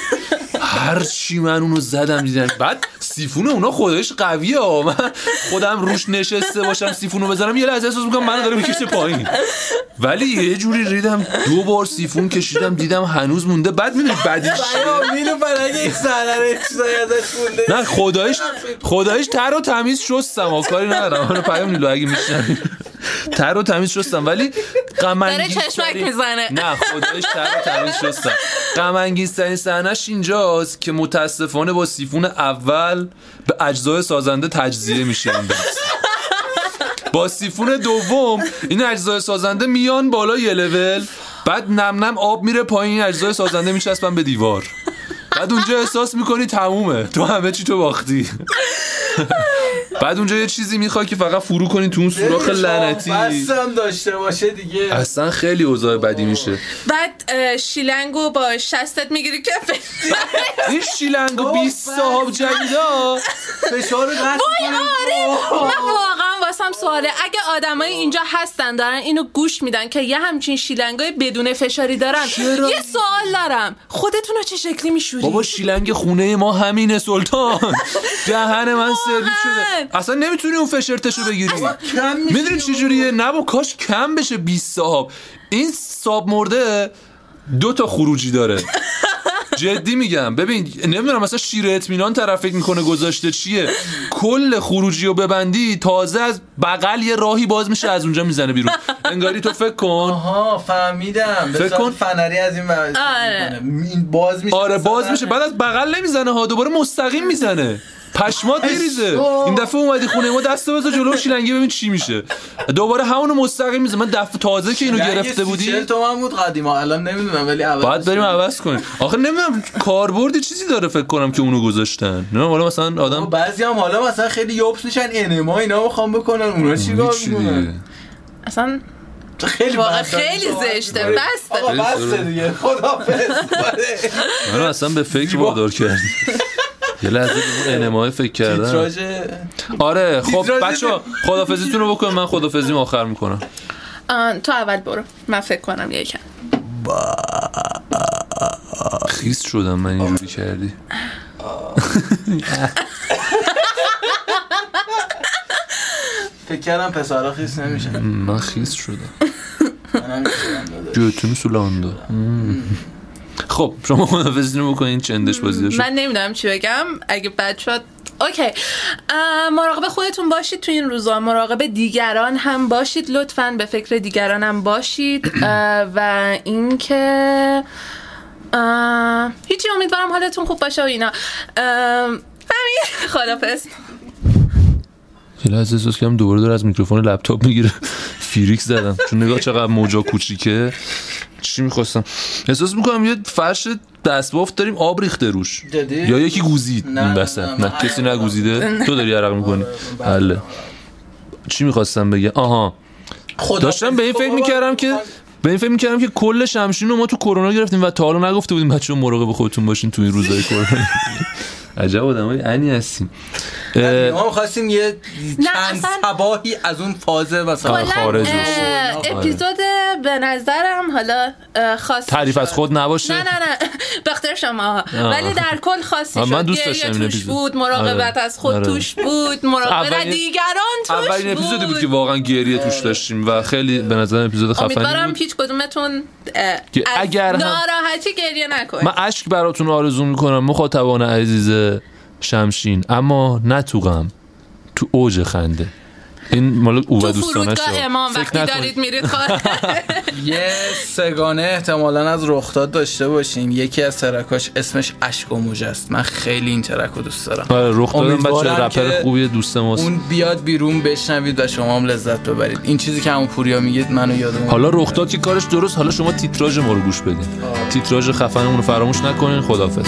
هر چی من اونو زدم دیدم. بعد سیفون اونا خودش قویه ها. من خودم روش نشسته باشم سیفونو بزنم یه لحظه احساس می‌کنم منو داره می‌کشه پایین. ولی یه جوری ریدم دو بار سیفون کشیدم دیدم هنوز مونده. بعد می‌دونی مونده. نه خدایش خدایش تر و تمیز شستم. ها کاری ندارم. من پیام نیلو اگه میشنم تر و تمیز شستم. ولی غم داره انگیزترین- چشمک می‌زنه. نه خدایش تر و تمیز شستم. غم انگیزترین صحنه‌ش اینجاست که متاسفانه با سیفون اول به اجزای سازنده تجزیه میشه این دست با سیفون دوم این اجزای سازنده میان بالا یه لول بعد نم نم آب میره پایین اجزای سازنده میچسبن به دیوار. بعد اونجا احساس می‌کنی تمومه. تو همه چی تو باختی. بعد اونجا یه چیزی می‌خوای که فقط فرو کنی تو اون سوراخ لعنتی. بستم داشته باشه دیگه. اصلا خیلی اوضاع بدی میشه. بعد شیلنگو با شستت می‌گیری که این شیلنگ و بابا، 20 صاحب جدیدا. فشار قطع کنه. من واقعا. واسم سواله. اگه آدمای اینجا هستن دارن اینو گوش میدن که یه همچین شیلنگای بدون فشاری دارن. چرا؟ یه سوال دارم. خودتون رو چه شکلی میشوری بابا شیلنگ خونه ما همینه سلطان. دهن من سرویس شده. اصلا نمی‌تونی اون فشرتشو بگیری. می‌دونی چی جوریه؟ نه با کاش کم بشه 20 صاحب. این صاحب مرده دو تا خروجی داره. جدی میگم. ببین نمی‌دونم مثلا شیر اطمینان طرف فکر می‌کنه گذاشته چیه. کل خروجی رو ببندی تازه از بغل یه راهی باز میشه از اونجا می‌زنه بیرون. انگاری تو فکر کن. آها فهمیدم. فکر کن. فنری از این آره. این باز میشه آره. باز میشه. بعد از بغل نمی‌زنه ها دوباره مستقیم می‌زنه. پشمات میریزه. این دفعه اومدی خونه ما دست بذار جلو شیلنگی ببین چی میشه. دوباره همونو مستقیم میزه من دفعه تازه که اینو گرفته بودی. 40 تومن بود قدیما. الان نمی‌دونم ولی عوض باید بریم عوض کنیم. آخه نمی‌دونم کاربردی چیزی داره فکر کنم که اونو گذاشتن. نه حالا مثلا آدم بعضی هم حالا مثلا خیلی یوبس میشن انما اینا می‌خوان بکنن اونا چیکار می‌کنن. اصلا خیلی واقعا خیلی زشته می‌کنی. بسته. آقا بسته دیگه. خدافظ منو اصلا به فکر وادار کردی. یه لحظه انمای فکر کردم. آره خب بچه خدافزیتون رو بکنم من خدافزیم آخر می‌کنم. تو اول برو. من فکر کنم یکم. خیس شدم من اینجوری کردی. فکر کردم پسرا خیس نمیشن. من خیس شدم. جوتون سولاندا خب شما خدافزیتون رو بکنین چندش بازی داشت من نمی‌دونم چی بگم. اگه بد شد اوکی. مراقب خودتون باشید تو این روزا. مراقب دیگران هم باشید. لطفا به فکر دیگران هم باشید و اینکه هیچی امیدوارم حالتون خوب باشه و اینا. همین خدافظ یه لحظه احساس کردم دوباره داره از میکروفون لپتاپ می‌گیره. فیریکس زدم. چون نگاه چقدر موجا کوچیکه. چی می‌خواستم؟ احساس می‌کنم یه فرش دستبافت داریم آب ریخته روش. جدی؟ یا یکی گوزید نه، این نه، وسط. نه، نه کسی نگوزیده. تو داری عرق می‌کنی. آره، بله. چی می‌خواستم بگم؟ آها. داشتم به این فکر می‌کردم که به این فکر می‌کردم که کل شمشین رو ما تو کرونا گرفتیم و تا حالا نگفته بودیم بچه مراقب خودتون باشین تو این روزای کرونا. عجب آدمای انی هستیم. ما خواستیم یه چند تباهی از اون فازه مثلا آره، خارج. اه، اپیزود به نظرم حالا خاص تعریف از خود نباشه. نه نه نه. بخاطر شما ولی در کل خاصی شد من دوست داشتم این توش اپیزود. بود مراقبت آره. از خود آره. توش بود مراقبت اولین- دیگران توش اولین بود اپیزودی بود که واقعا گریه توش داشتیم و خیلی به نظر اپیزود خفنی امیدوارم بود. هیچ کدومتون اگر ناراحتی گریه نکنید. من اشک براتون آرزو می‌کنم مخاطبان عزیز شمشین. اما نه تو غم تو اوج خنده. این مال او و تو دوستانش فرودگاه امام وقتی دارید میرید یه سگانه احتمالا از رخداد داشته باشیم یکی از ترکاش اسمش اشک و موج است. من خیلی این ترک رو دوست دارم. آره رخ دادم بچه رپر خوبی دوست ماست. اون بیاد بیرون بشنوید و شما هم لذت ببرید. این چیزی که همون پوریا میگید منو یادم حالا رخ داد که کارش درست حالا شما تیتراژ ما رو گوش بدین. تیتراژ خفنمون رو فراموش نکنین. خدافظ